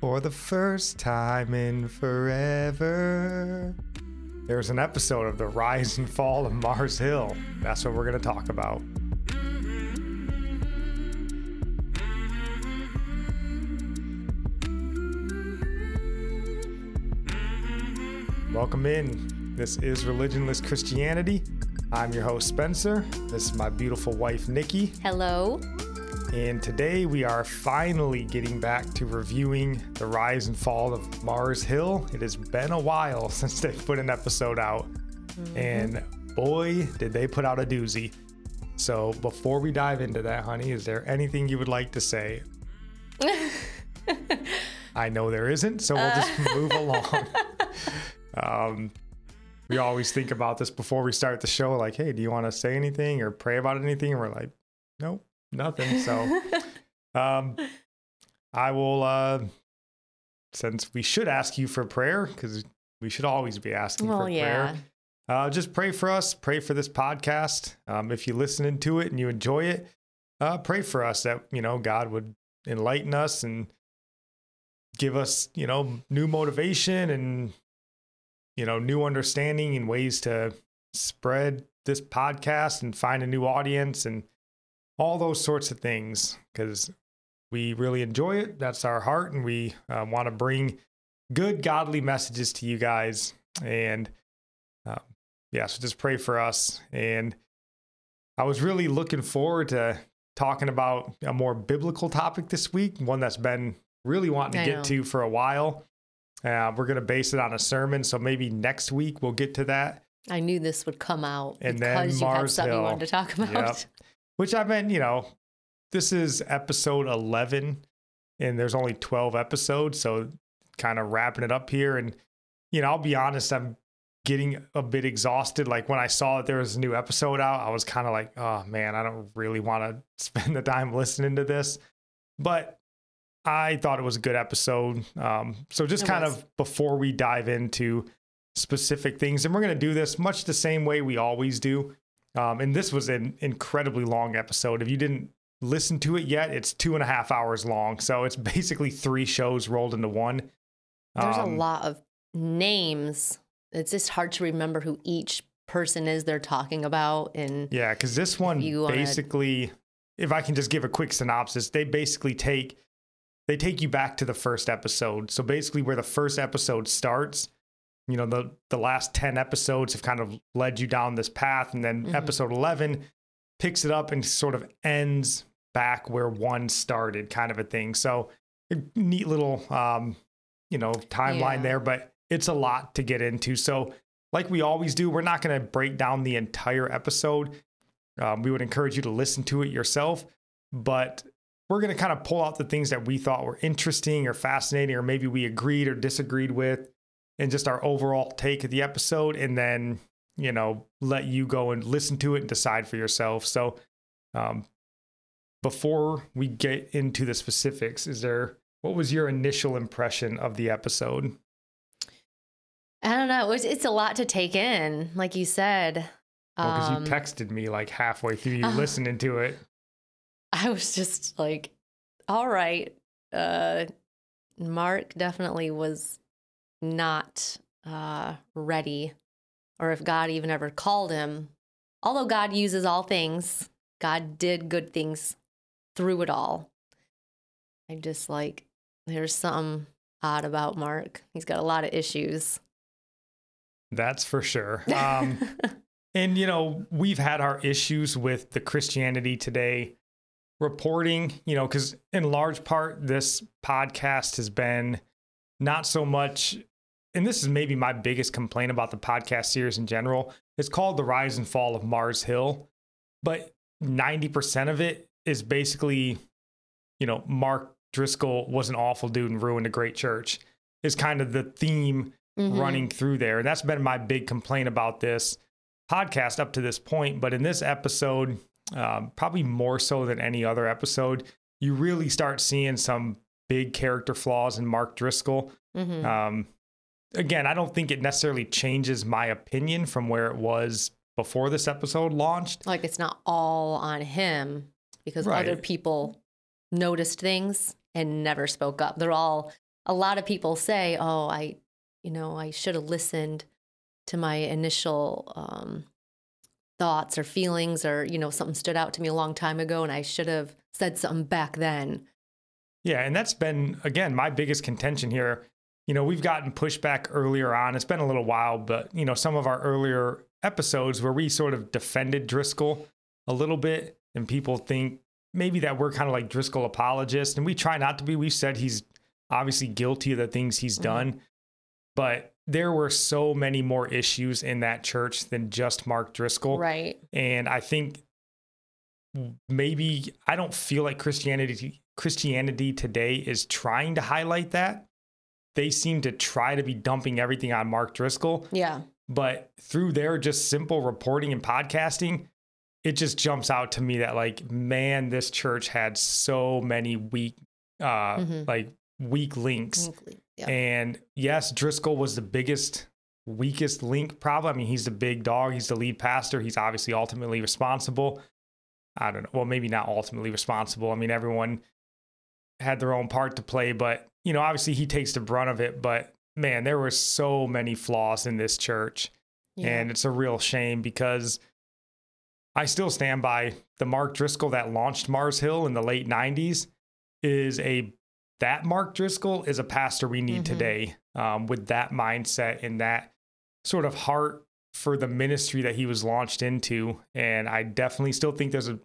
For the first time in forever, there's an episode of the rise and fall of Mars Hill. That's what we're going to talk about. Welcome in. This is Religionless Christianity. I'm your host, Spencer. This is my beautiful wife, Nikki. Hello. And today we are finally getting back to reviewing the rise and fall of Mars Hill. It has been a while since they put an episode out. Mm-hmm. And boy, did they put out a doozy. So before we dive into that, honey, is there anything you would like to say? I know there isn't, so we'll just move along. Um, we always think about this before we start the show like, hey, do you want to say anything or pray about anything? And we're like, nope, nothing. So um, I will, uh, since we should ask you for prayer, because we should always be asking well, for yeah. prayer. Uh, just pray for us. Pray for this podcast. Um, if you listen to it and you enjoy it, uh, pray for us that you know God would enlighten us and give us you know new motivation and you know new understanding and ways to spread this podcast and find a new audience and all those sorts of things because we really enjoy it. That's our heart, and we uh, want to bring good, godly messages to you guys. And uh, yeah, so just pray for us. And I was really looking forward to talking about a more biblical topic this week, one that's been really wanting to I get know. to for a while. Uh, we're going to base it on a sermon, so maybe next week we'll get to that. I knew this would come out and because then Mars you had something Hill. you wanted to talk about. Yep. Which I meant, you know, this is episode 11 and there's only 12 episodes. So kind of wrapping it up here. And, you know, I'll be honest, I'm getting a bit exhausted. Like when I saw that there was a new episode out, I was kind of like, oh man, I don't really want to spend the time listening to this. But I thought it was a good episode. Um, so just it kind was. of before we dive into specific things, and we're going to do this much the same way we always do. Um, and this was an incredibly long episode. If you didn't listen to it yet, it's two and a half hours long. So it's basically three shows rolled into one. There's um, a lot of names. It's just hard to remember who each person is they're talking about. And yeah, because this one basically, wanna... if I can just give a quick synopsis, they basically take they take you back to the first episode. So basically, where the first episode starts, you know the the last 10 episodes have kind of led you down this path. And then mm-hmm. episode 11 picks it up and sort of ends back where one started kind of a thing. So neat little um you know timeline yeah. there but it's a lot to get into. So like we always do we're not going to break down the entire episode. Um, we would encourage you to listen to it yourself but we're going to kind of pull out the things that we thought were interesting or fascinating or maybe we agreed or disagreed with and just our overall take of the episode and then you know let you go and listen to it and decide for yourself. So um, before we get into the specifics is there what was your initial impression of the episode? I don't know. It's, it's a lot to take in like you said. Because well, um, you texted me like halfway through you uh, listening to it. I was just like all right uh mark definitely was not uh, ready, or if God even ever called him. Although God uses all things, God did good things through it all. I just like, there's something odd about Mark. He's got a lot of issues. That's for sure. Um, and, you know, we've had our issues with the Christianity Today reporting, you know, because in large part, this podcast has been not so much and this is maybe my biggest complaint about the podcast series in general. It's called The Rise and Fall of Mars Hill, but 90% of it is basically, you know, Mark Driscoll was an awful dude and ruined a great church, is kind of the theme mm-hmm. running through there. And that's been my big complaint about this podcast up to this point. But in this episode, um, probably more so than any other episode, you really start seeing some big character flaws in Mark Driscoll. Mm-hmm. Um, again, I don't think it necessarily changes my opinion from where it was before this episode launched. Like it's not all on him because right. other people noticed things and never spoke up. They're all a lot of people say, "Oh, I, you know, I should have listened to my initial um, thoughts or feelings, or you know, something stood out to me a long time ago, and I should have said something back then." Yeah, and that's been again my biggest contention here. You know, we've gotten pushback earlier on. It's been a little while, but you know, some of our earlier episodes where we sort of defended Driscoll a little bit, and people think maybe that we're kind of like Driscoll apologists, and we try not to be. We've said he's obviously guilty of the things he's mm-hmm. done, but there were so many more issues in that church than just Mark Driscoll. Right. And I think maybe I don't feel like Christianity Christianity today is trying to highlight that. They seem to try to be dumping everything on Mark Driscoll. Yeah. But through their just simple reporting and podcasting, it just jumps out to me that like, man, this church had so many weak uh mm-hmm. like weak links. yeah. And yes, Driscoll was the biggest weakest link probably. I mean, he's the big dog, he's the lead pastor, he's obviously ultimately responsible. I don't know. Well, maybe not ultimately responsible. I mean, everyone had their own part to play, but you know, obviously he takes the brunt of it. But man, there were so many flaws in this church, yeah. and it's a real shame because I still stand by the Mark Driscoll that launched Mars Hill in the late '90s is a that Mark Driscoll is a pastor we need mm-hmm. today um, with that mindset and that sort of heart for the ministry that he was launched into. And I definitely still think there's a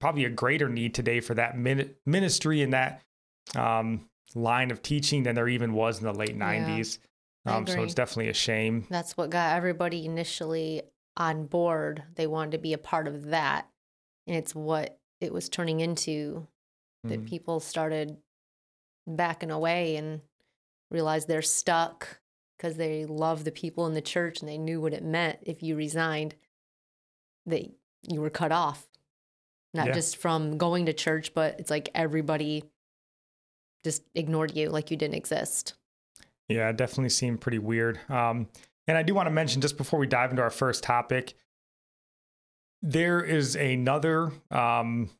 probably a greater need today for that min- ministry and that um, line of teaching than there even was in the late yeah, 90s. Um, so it's definitely a shame. That's what got everybody initially on board. They wanted to be a part of that. And it's what it was turning into that mm. people started backing away and realized they're stuck because they love the people in the church and they knew what it meant if you resigned that you were cut off not yeah. just from going to church, but it's like everybody just ignored you like you didn't exist. Yeah, it definitely seemed pretty weird. Um, and I do want to mention just before we dive into our first topic, there is another um,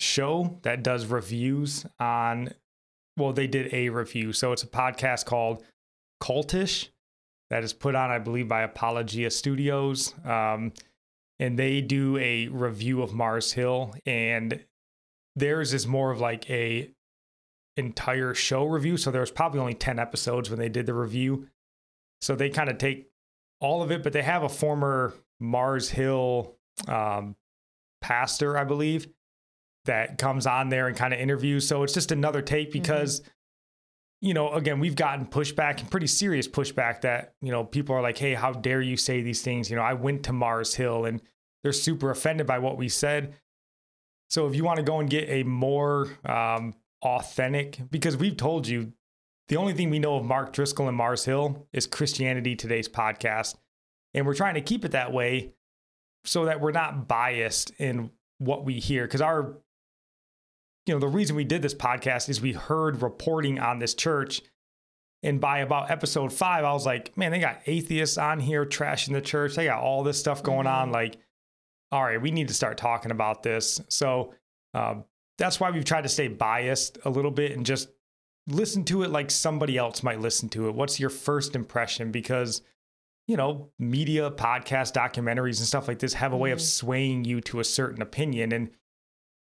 show that does reviews on, well, they did a review. So it's a podcast called Cultish that is put on, I believe, by Apologia Studios. Um, and they do a review of Mars Hill and theirs is more of like a entire show review so there was probably only 10 episodes when they did the review so they kind of take all of it but they have a former Mars Hill um, pastor I believe that comes on there and kind of interviews so it's just another take mm-hmm. because mm-hmm you know, again, we've gotten pushback and pretty serious pushback that, you know, people are like, hey, how dare you say these things? You know, I went to Mars Hill and they're super offended by what we said. So if you want to go and get a more um, authentic, because we've told you the only thing we know of Mark Driscoll and Mars Hill is Christianity Today's podcast. And we're trying to keep it that way so that we're not biased in what we hear. Because our you know, the reason we did this podcast is we heard reporting on this church. And by about episode five, I was like, man, they got atheists on here trashing the church. They got all this stuff going mm-hmm. on. Like, all right, we need to start talking about this. So um, that's why we've tried to stay biased a little bit and just listen to it like somebody else might listen to it. What's your first impression? Because, you know, media, podcast, documentaries, and stuff like this have a way mm-hmm. of swaying you to a certain opinion. And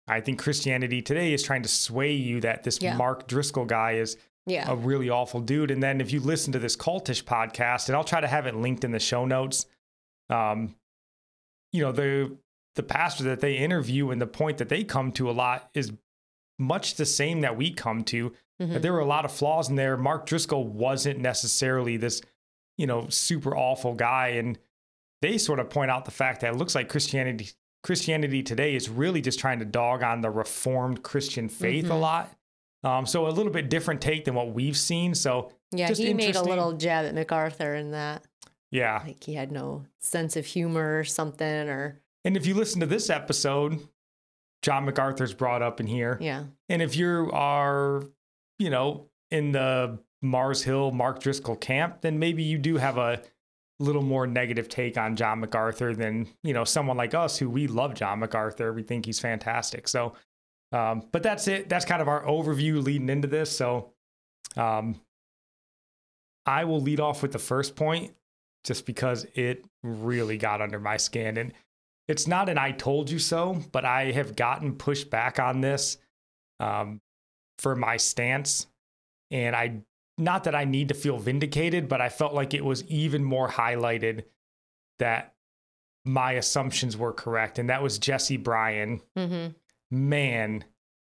I think Christianity today is trying to sway you that this yeah. Mark Driscoll guy is yeah. a really awful dude. And then if you listen to this cultish podcast, and I'll try to have it linked in the show notes, um, you know, the the pastor that they interview and the point that they come to a lot is much the same that we come to. Mm-hmm. there were a lot of flaws in there. Mark Driscoll wasn't necessarily this, you know, super awful guy. And they sort of point out the fact that it looks like Christianity Christianity today is really just trying to dog on the Reformed Christian faith mm-hmm. a lot. Um, so a little bit different take than what we've seen. So yeah, he made a little jab at MacArthur in that. Yeah, like he had no sense of humor or something. Or and if you listen to this episode, John MacArthur's brought up in here. Yeah, and if you are, you know, in the Mars Hill Mark Driscoll camp, then maybe you do have a little more negative take on John MacArthur than you know someone like us who we love John MacArthur. We think he's fantastic. So, um, but that's it. That's kind of our overview leading into this. So, Um, I will lead off with the first point just because it really got under my skin. And it's not an I told you so, but I have gotten pushed back on this um, for my stance. And I, not that I need to feel vindicated, but I felt like it was even more highlighted that my assumptions were correct. And that was Jesse Bryan. Mm-hmm. Man,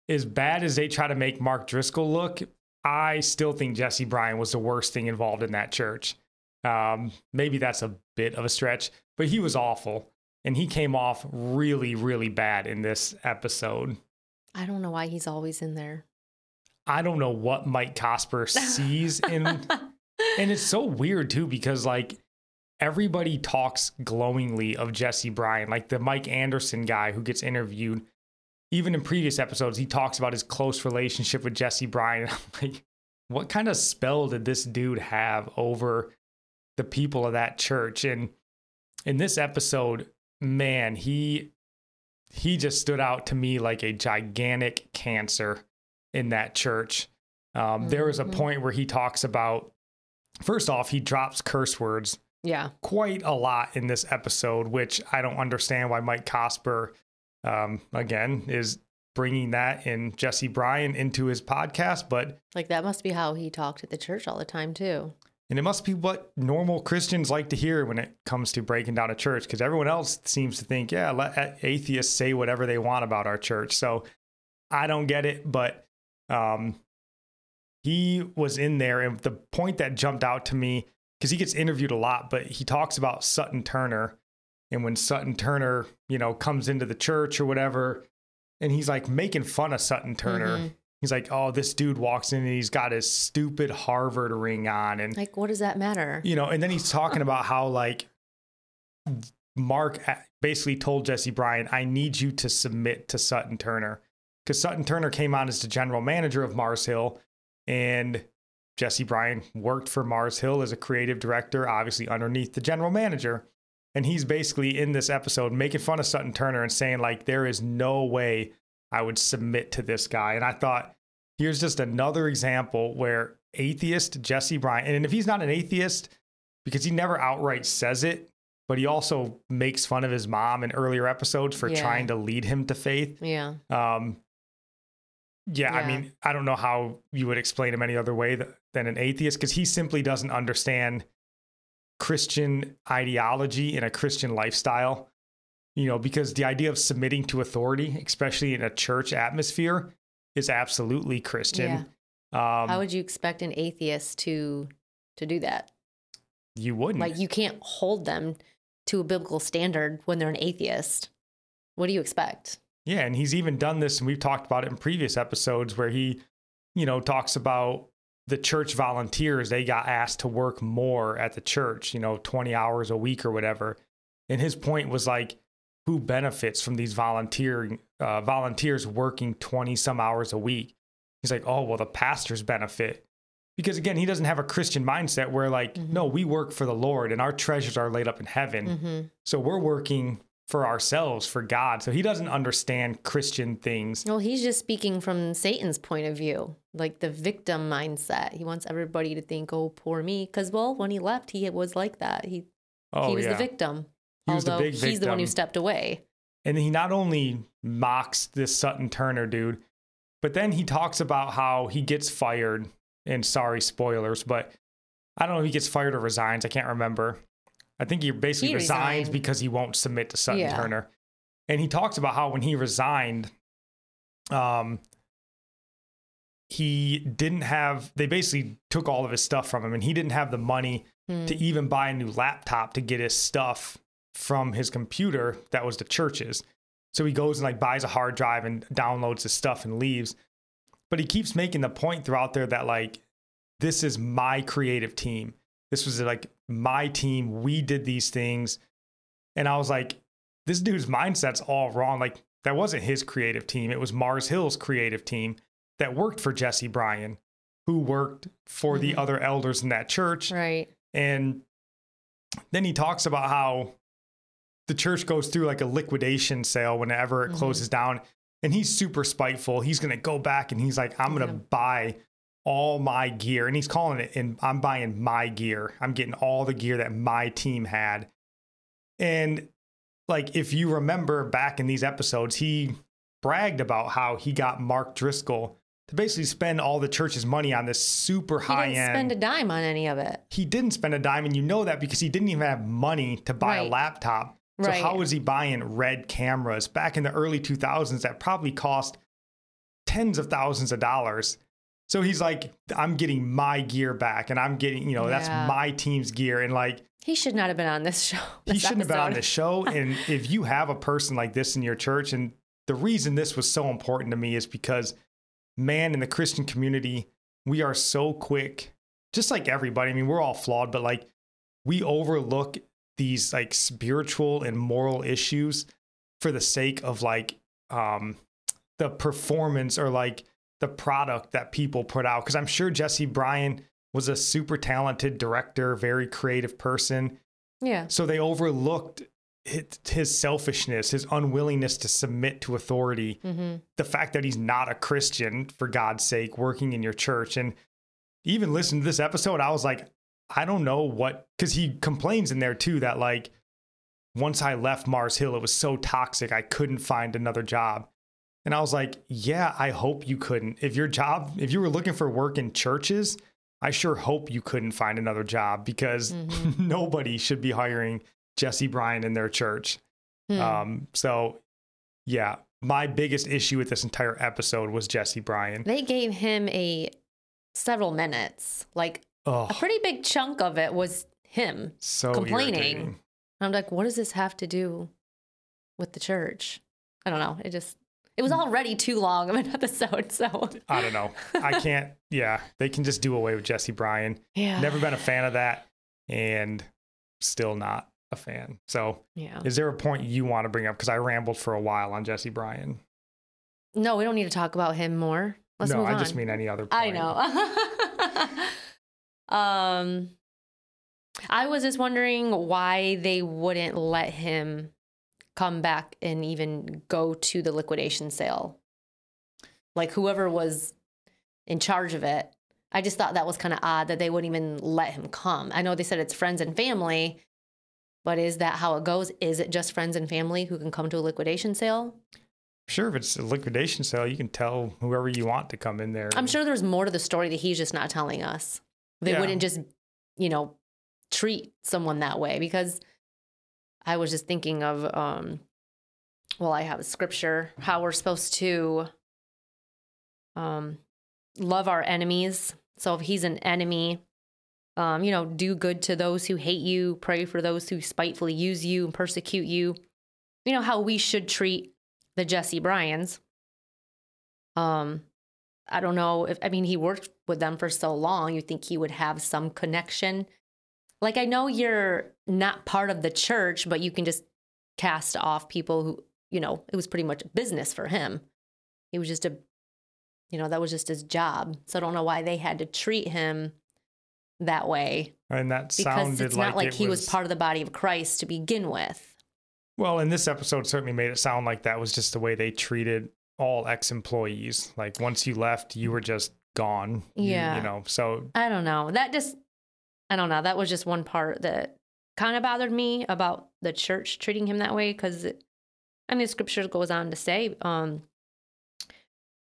as bad as they try to make Mark Driscoll look, I still think Jesse Bryan was the worst thing involved in that church. Um, maybe that's a bit of a stretch, but he was awful. And he came off really, really bad in this episode. I don't know why he's always in there. I don't know what Mike Cosper sees in and it's so weird too because like everybody talks glowingly of Jesse Bryan, like the Mike Anderson guy who gets interviewed. Even in previous episodes, he talks about his close relationship with Jesse Bryan. like, what kind of spell did this dude have over the people of that church? And in this episode, man, he he just stood out to me like a gigantic cancer in that church. Um, there was a Mhm. point where he talks about, first off, he drops curse words Yeah. quite a lot in this episode, which I don't understand why Mike Cosper, um, again, is bringing that and Jesse Bryan into his podcast. But Like that must be how he talked at the church all the time too. And it must be what normal Christians like to hear when it comes to breaking down a church, because everyone else seems to think, yeah, let atheists say whatever they want about our church. So I don't get it, but um, he was in there, and the point that jumped out to me because he gets interviewed a lot, but he talks about Sutton Turner, and when Sutton Turner, you know, comes into the church or whatever, and he's like making fun of Sutton Turner. Mhm. He's like, "Oh, this dude walks in and he's got his stupid Harvard ring on, and Like, what does that matter? you know, and then he's talking about how like Mark basically told Jesse Bryan, I need you to submit to Sutton Turner. Because Sutton Turner came on as the general manager of Mars Hill, and Jesse Bryan worked for Mars Hill as a creative director, obviously underneath the general manager. And he's basically in this episode making fun of Sutton Turner and saying, like, there is no way I would submit to this guy. And I thought, here's just another example where atheist Jesse Bryan, and if he's not an atheist, because he never outright says it, but he also makes fun of his mom in earlier episodes for Yeah. trying to lead him to faith. Yeah. Um, yeah, I mean, I don't know how you would explain him any other way th- than an atheist because he simply doesn't understand Christian ideology and a Christian lifestyle. You know, because the idea of submitting to authority, especially in a church atmosphere, is absolutely Christian. Um, How would you expect an atheist to to do that? you wouldn't. Like you can't hold them to a biblical standard when they're an atheist. What do you expect? Yeah, and he's even done this, and we've talked about it in previous episodes where he, you know, talks about the church volunteers. They got asked to work more at the church, you know, 20 hours a week or whatever. And his point was like, who benefits from these volunteering uh, volunteers working 20 some hours a week? He's like, oh, well, the pastors benefit. Because again, he doesn't have a Christian mindset where, like, Mhm. no, we work for the Lord and our treasures are laid up in heaven. Mm-hmm. So we're working for ourselves, for God. So he doesn't understand Christian things. Well, he's just speaking from Satan's point of view, like the victim mindset. He wants everybody to think, "Oh, poor me," because well, when he left, he was like that. He Oh, he was yeah. the victim. He the although big he's the one who stepped away. And he not only mocks this Sutton Turner dude, but then he talks about how he gets fired. And sorry, spoilers, but I don't know if he gets fired or resigns. I can't remember. I think he basically He resigns resigned. because he won't submit to Sutton Yeah. Turner. And he talks about how when he resigned, um, he didn't have, they basically took all of his stuff from him and he didn't have the money Hmm. to even buy a new laptop to get his stuff from his computer that was the church's. So he goes and like buys a hard drive and downloads his stuff and leaves. But he keeps making the point throughout there that like this is my creative team. This was like my team. We did these things. And I was like, this dude's mindset's all wrong. Like that wasn't his creative team. It was Mars Hill's creative team that worked for Jesse Bryan, who worked for the Mhm. other elders in that church. Right. And then he talks about how the church goes through like a liquidation sale whenever it Mhm. closes down. And he's super spiteful. He's going to go back and he's like, I'm going to Yeah. buy all my gear, and he's calling it, and I'm buying my gear. I'm getting all the gear that my team had. And like, if you remember back in these episodes, he bragged about how he got Mark Driscoll to basically spend all the church's money on this super He high didn't end. spend a dime on any of it. he didn't spend a dime, and you know that because he didn't even have money to buy a Right. So how was he buying red cameras back in the early 2000s that probably cost tens of thousands of dollars? So he's like, I'm getting my gear back, and I'm getting, you know, Yeah. that's my team's gear, and like He should not have been on this show. he shouldn't have been on episode. the show. And if you have a person like this in your church, and the reason this was so important to me is because, man, in the Christian community, we are so quick, just like everybody. I mean, we're all flawed, but like we overlook these like spiritual and moral issues for the sake of like um the performance or like the product that people put out. Cause I'm sure Jesse Bryan was a super talented director, very creative person. Yeah. So they overlooked his, selfishness, his unwillingness to submit to authority, hmm the fact that he's not a Christian, for God's sake, working in your church. And even listening to this episode, I was like, I don't know what, because he complains in there too that, like, once I left Mars Hill, it was so toxic, I couldn't find another job. And I was like, yeah, I hope you couldn't. If your job, if you were looking for work in churches, I sure hope you couldn't find another job because Mhm. nobody should be hiring Jesse Bryan in their church. Hmm. Um, so yeah, my biggest issue with this entire episode was Jesse Bryan. they gave him a several minutes. Like Oh, a pretty big chunk of it was him. so complaining. I'm like, what does this have to do with the church? I don't know. It just it Hmm. was already too long of an episode. So I don't know. I can't. Yeah, they can just do away with Jesse Bryan. yeah. Never been a fan of that, and still not a fan. So, Yeah. is there a point you want to bring up? Because I rambled for a while on Jesse Bryan. No, we don't need to talk about him more. Let's no, I just mean any other. Point. I know. um, I was just wondering why they wouldn't let him come back and even go to the liquidation sale. Like whoever was in charge of it, I just thought that was kind of odd that they wouldn't even let him come. I know they said it's friends and family, but is that how it goes? Is it just friends and family who can come to a liquidation sale? Sure, if it's a liquidation sale, you can tell whoever you want to come in there. I'm sure there's more to the story that he's just not telling us. They Yeah. wouldn't just, you know, treat someone that way because I was just thinking of um well, I have a scripture how we're supposed to um love our enemies. So if he's an enemy, um, you know, do good to those who hate you, pray for those who spitefully use you and persecute you. You know how we should treat the Jesse Bryans. Um, I don't know if I mean he worked with them for so long. You think he would have some connection? Like I know you're not part of the church, but you can just cast off people who you know it was pretty much business for him. He was just a, you know, that was just his job. So I don't know why they had to treat him that way and that because it's not like, he was part of the body of Christ to begin with. Well, and this episode certainly made it sound like that was just the way they treated all ex-employees. Like once you left, you were just gone. Yeah. you know. So I don't know. That just, I don't know. That was just one part that kind of bothered me about the church treating him that way. Because, I mean, scripture goes on to say, um,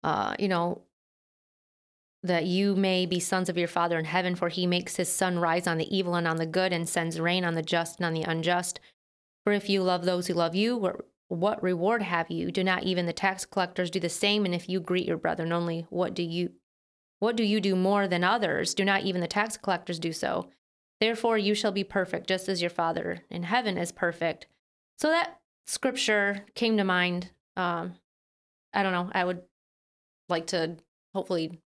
uh, you know, that you may be sons of your Father in heaven, for he makes his sun rise on the evil and on the good, and sends rain on the just and on the unjust. For if you love those who love you, what, reward have you? Do not even the tax collectors do the same? And if you greet your brethren only, what do you what do you do more than others? Do not even the tax collectors do so? Therefore, you shall be perfect, just as your Father in heaven is perfect. So that scripture came to mind. Um, I don't know. I would like to hopefully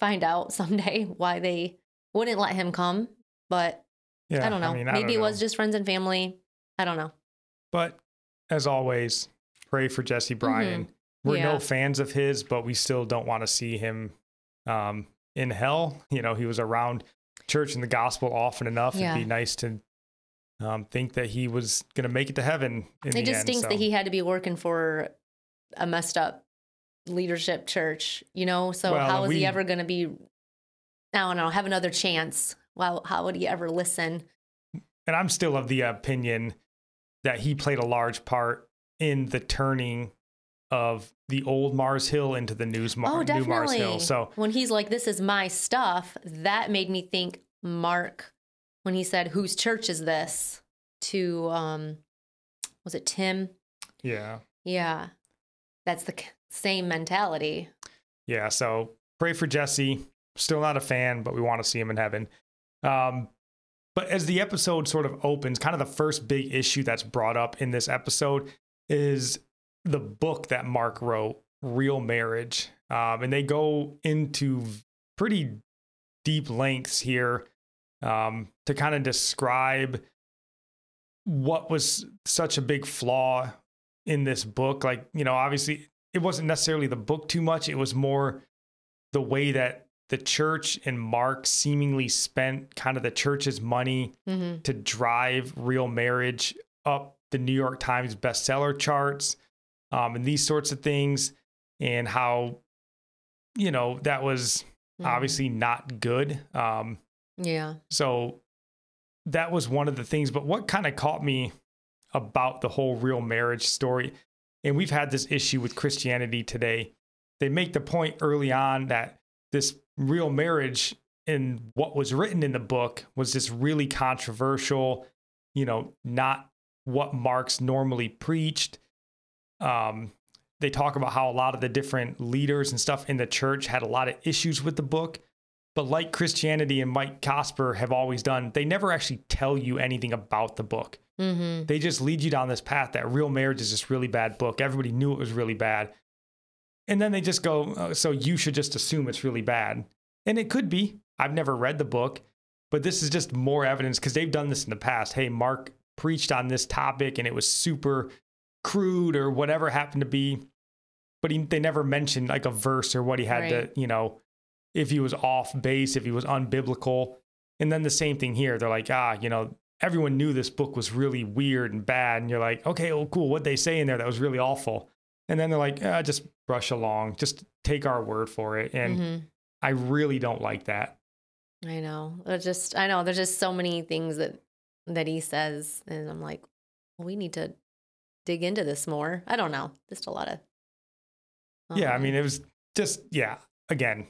find out someday why they wouldn't let him come, but yeah, I don't know. mean, I Maybe don't it was just friends and family. I don't know. But as always, pray for Jesse Bryan. We're Mm-hmm. Yeah. no fans of his, but we still don't want to see him um, in hell. You know, he was around church and the gospel often enough. Yeah. It'd be nice to um, think that he was going to make it to heaven. In It the just end, stinks so. that he had to be working for a messed up leadership church, you know? So Well, how is we- he ever going to be I don't know, have another chance. Well, how would he ever listen? And I'm still of the opinion that he played a large part in the turning of the old Mars Hill into the news Mar- oh, new definitely. Mars Hill. So when he's like, "This is my stuff," that made me think Mark when he said, "Whose church is this?" To um, was it Tim? yeah, Yeah, that's the same mentality. yeah. So pray for Jesse. Still not a fan, but we want to see him in heaven. Um, but as the episode sort of opens, kind of the first big issue that's brought up in this episode is the book that Mark wrote, Real Marriage. Um, and they go into pretty deep lengths here um, to kind of describe what was such a big flaw in this book. Like, you know, obviously it wasn't necessarily the book too much, it was more the way that the church and Mark seemingly spent kind of the church's money hmm to drive real marriage up the New York Times bestseller charts um, and these sorts of things, and how, you know, that was Mm-hmm. obviously not good. Um, Yeah. so that was one of the things. But what kind of caught me about the whole real marriage story, and we've had this issue with Christianity today, they make the point early on that this real marriage and what was written in the book was just really controversial, you know, not what Mark's normally preached. Um, they talk about how a lot of the different leaders and stuff in the church had a lot of issues with the book. But like Christianity and Mike Cosper have always done, they never actually tell you anything about the book. hmm They just lead you down this path that Real Marriage is this really bad book. Everybody knew it was really bad. And then they just go, "Oh, so you should just assume it's really bad. And it could be. I've never read the book, but this is just more evidence because they've done this in the past. Hey, Mark preached on this topic and it was super crude or whatever happened to be. But he, they never mentioned like a verse or what he had Right. to, you know, if he was off base, if he was unbiblical. And then the same thing here. They're like, ah, you know, everyone knew this book was really weird and bad. And you're like, okay, well, cool. What'd they say in there that was really awful? And then they're like, ah, just brush along, just take our word for it. And hmm I really don't like that. I know. There's just I know there's just so many things that that he says, and I'm like, well, we need to dig into this more. I don't know. Just a lot of. yeah, I um, mean, it was just, yeah, again,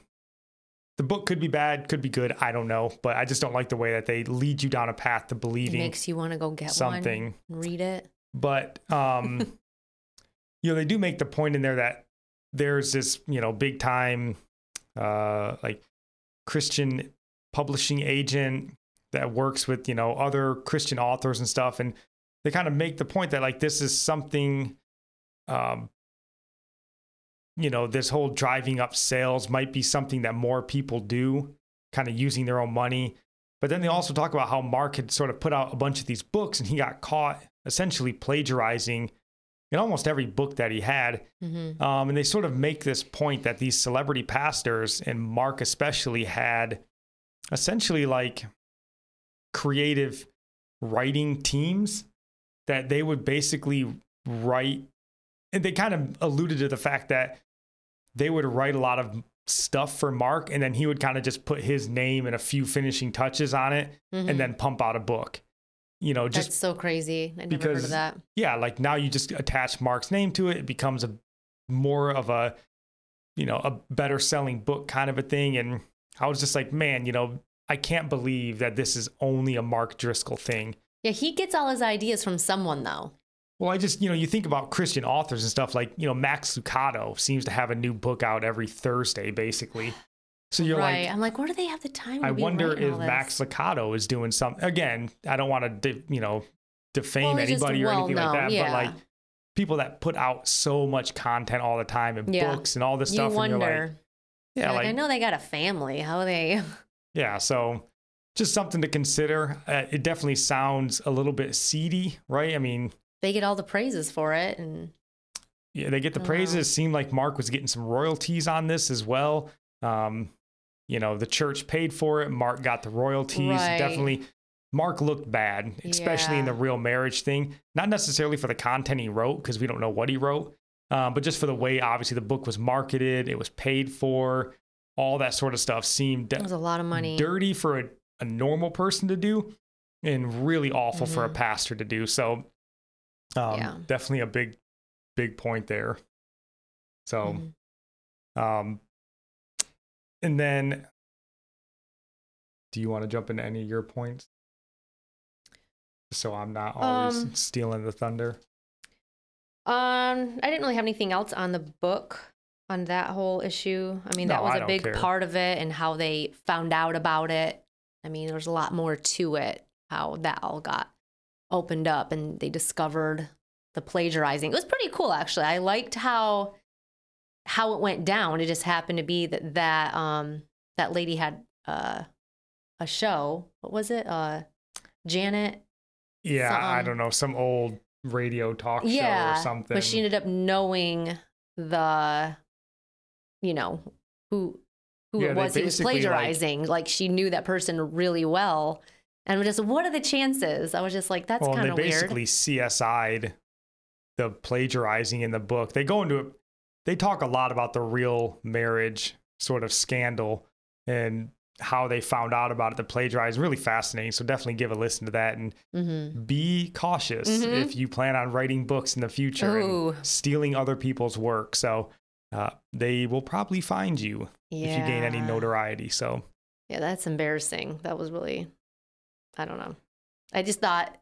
the book could be bad, could be good. I don't know. But I just don't like the way that they lead you down a path to believing. it makes you want to go get something. one, read it. but um you know they do make the point in there that there's this you know big time uh like christian publishing agent that works with you know other christian authors and stuff. And they kind of make the point that like this is something um you know this whole driving up sales might be something that more people do kind of using their own money. But then they also talk about how Mark had sort of put out a bunch of these books and he got caught essentially plagiarizing in almost every book that he had. hmm Um, and they sort of make this point that these celebrity pastors, and Mark especially, had essentially like creative writing teams that they would basically write. And they kind of alluded to the fact that they would write a lot of stuff for Mark, and then he would kind of just put his name and a few finishing touches on it and then pump out a book. You know, just That's so crazy. I never heard because- of that. yeah, like now you just attach Mark's name to it. It becomes a more of a, you know, a better selling book kind of a thing. And I was just like, man, you know, I can't believe that this is only a Mark Driscoll thing. Yeah, he gets all his ideas from someone though. Well, I just, you know, you think about Christian authors and stuff like, you know, Max Lucado seems to have a new book out every Thursday, basically. So you're right. like, I'm like, where do they have the time? I wonder if Max? Lucado is doing something. Again, I don't want to, de- you know, defame Well, anybody or anything like that, yeah. but like people that put out so much content all the time and Yeah. books and all this You stuff, and wonder. you're like, yeah, like, like, I know they got a family. How they? yeah. So just something to consider. Uh, it definitely sounds a little bit seedy, right? I mean, They get all the praises for it, and yeah, they get the Oh, wow. praises. Seemed like Mark was getting some royalties on this as well. Um, you know, the church paid for it. Mark got the royalties. Right. Definitely, Mark looked bad, especially in the real marriage thing. Not necessarily for the content he wrote, because we don't know what he wrote, um, but just for the way, obviously, the book was marketed, it was paid for. all that sort of stuff seemed It was a lot of money. dirty for a, a normal person to do and really awful for a Mhm. pastor to do. So um, Yeah. definitely a big, big point there. So, Mhm. um, and then do you want to jump into any of your points? So I'm not always Um, stealing the thunder. Um, I didn't really have anything else on the book on that whole issue. I mean, that was I a big care. part of it and how they found out about it. I mean, there's a lot more to it, how that all got opened up and they discovered the plagiarizing. It was pretty cool actually. I liked how how it went down. It just happened to be that that um that lady had uh a show. What was it? Uh Janet Yeah, I don't know, some old radio talk show or something. But she ended up knowing the, you know, who who Yeah, it was he was basically, like- plagiarizing. Like, she knew that person really well, and was just what are the chances? I was just like, that's well, kind of weird. They basically CSI'd the plagiarizing in the book. They go into it. They talk a lot about the real marriage sort of scandal and how they found out about it. The plagiarizing really fascinating. So definitely give a listen to that and hmm be cautious Mhm. if you plan on writing books in the future Ooh. and stealing other people's work. So uh, they will probably find you Yeah. if you gain any notoriety. So Yeah, that's embarrassing. That was really, I don't know. I just thought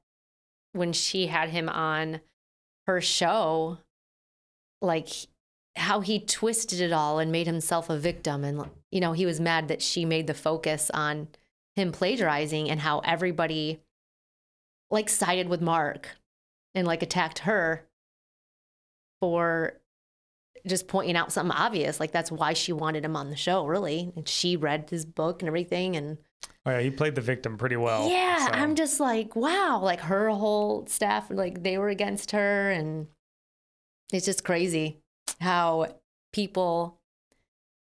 when she had him on her show, like how he twisted it all and made himself a victim. And, you know, he was mad that she made the focus on him plagiarizing and how everybody like sided with Mark and like attacked her for just pointing out something obvious. Like that's why she wanted him on the show, really. And she read his book and everything. And oh yeah, he played the victim pretty well. yeah, so. I'm just like, wow, like her whole staff, like they were against her. And it's just crazy how people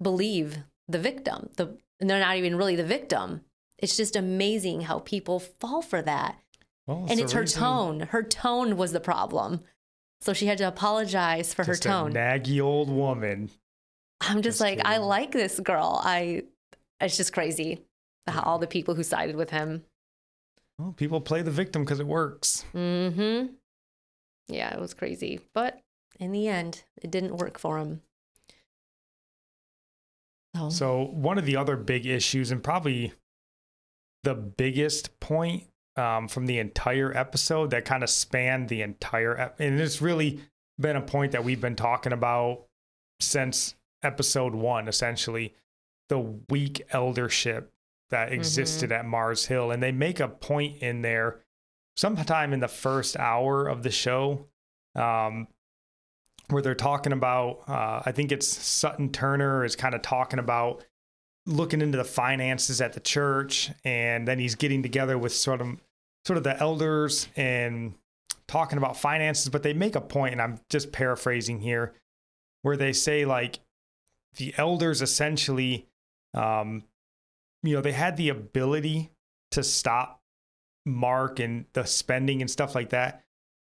believe the victim. The, and they're not even really the victim. It's just amazing how people fall for that. Well, and it's her reason- tone. Her tone was the problem. So she had to apologize for Just her a tone. naggy old woman. I'm just, Just like, I like this girl. I, it's just crazy. How all the people who sided with him. Well, people play the victim because it works. Mm-hmm. Yeah, it was crazy. But in the end, it didn't work for him. So, So one of the other big issues, and probably the biggest point um, from the entire episode that kind of spanned the entire, ep- and it's really been a point that we've been talking about since episode one, essentially, the weak eldership that existed at Mars Hill, and they make a point in there, sometime in the first hour of the show. Um, where they're talking about uh, i think it's sutton turner is kind of talking about looking into the finances at the church and then he's getting together with sort of sort of the elders and talking about finances but they make a point and i'm just paraphrasing here where they say like the elders essentially um you know they had the ability to stop mark and the spending and stuff like that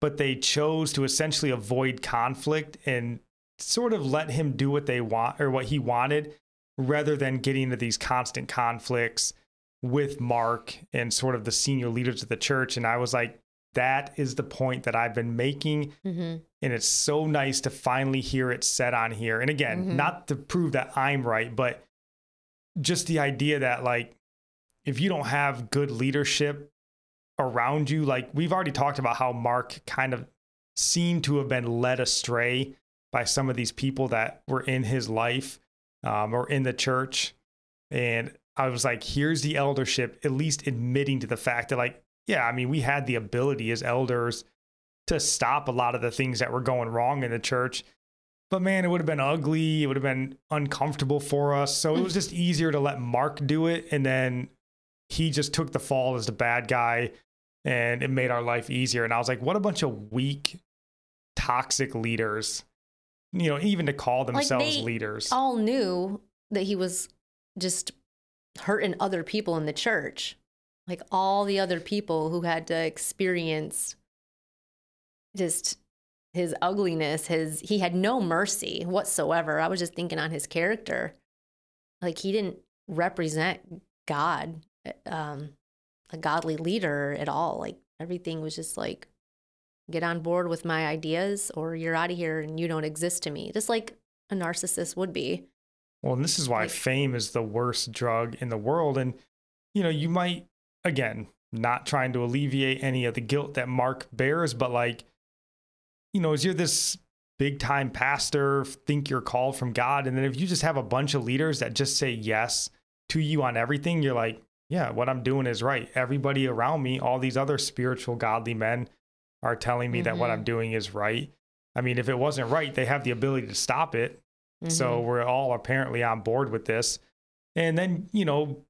but they chose to essentially avoid conflict and sort of let him do what they want or what he wanted rather than getting into these constant conflicts with Mark and sort of the senior leaders of the church. And I was like, that is the point that I've been making. Mhm. And it's so nice to finally hear it said on here. And again, Mhm. not to prove that I'm right, but just the idea that, like, if you don't have good leadership around you, like we've already talked about how Mark kind of seemed to have been led astray by some of these people that were in his life um, or in the church. And I was like, here's the eldership, at least admitting to the fact that, like, yeah, I mean, we had the ability as elders to stop a lot of the things that were going wrong in the church. But man, it would have been ugly. It would have been uncomfortable for us. So it was just easier to let Mark do it. And then he just took the fall as the bad guy and it made our life easier. And I was like, what a bunch of weak, toxic leaders, you know, even to call themselves they leaders. all knew that he was just hurting other people in the church. Like all the other people who had to experience just his ugliness, his he had no mercy whatsoever. I was just thinking on his character. like he didn't represent God, um, a godly leader at all. Like everything was just like, get on board with my ideas or you're out of here and you don't exist to me. Just like a narcissist would be. Well, and this is why Like- fame is the worst drug in the world. And, you know, you might, again, not trying to alleviate any of the guilt that Mark bears, but like, you know, as you're this big time pastor, think you're called from God. And then if you just have a bunch of leaders that just say yes to you on everything, you're like, yeah, what I'm doing is right. Everybody around me, all these other spiritual, godly men are telling me that what. I'm doing is right. I mean, if it wasn't right, they have the ability to stop it. So Mhm. we're all apparently on board with this. And then, you know,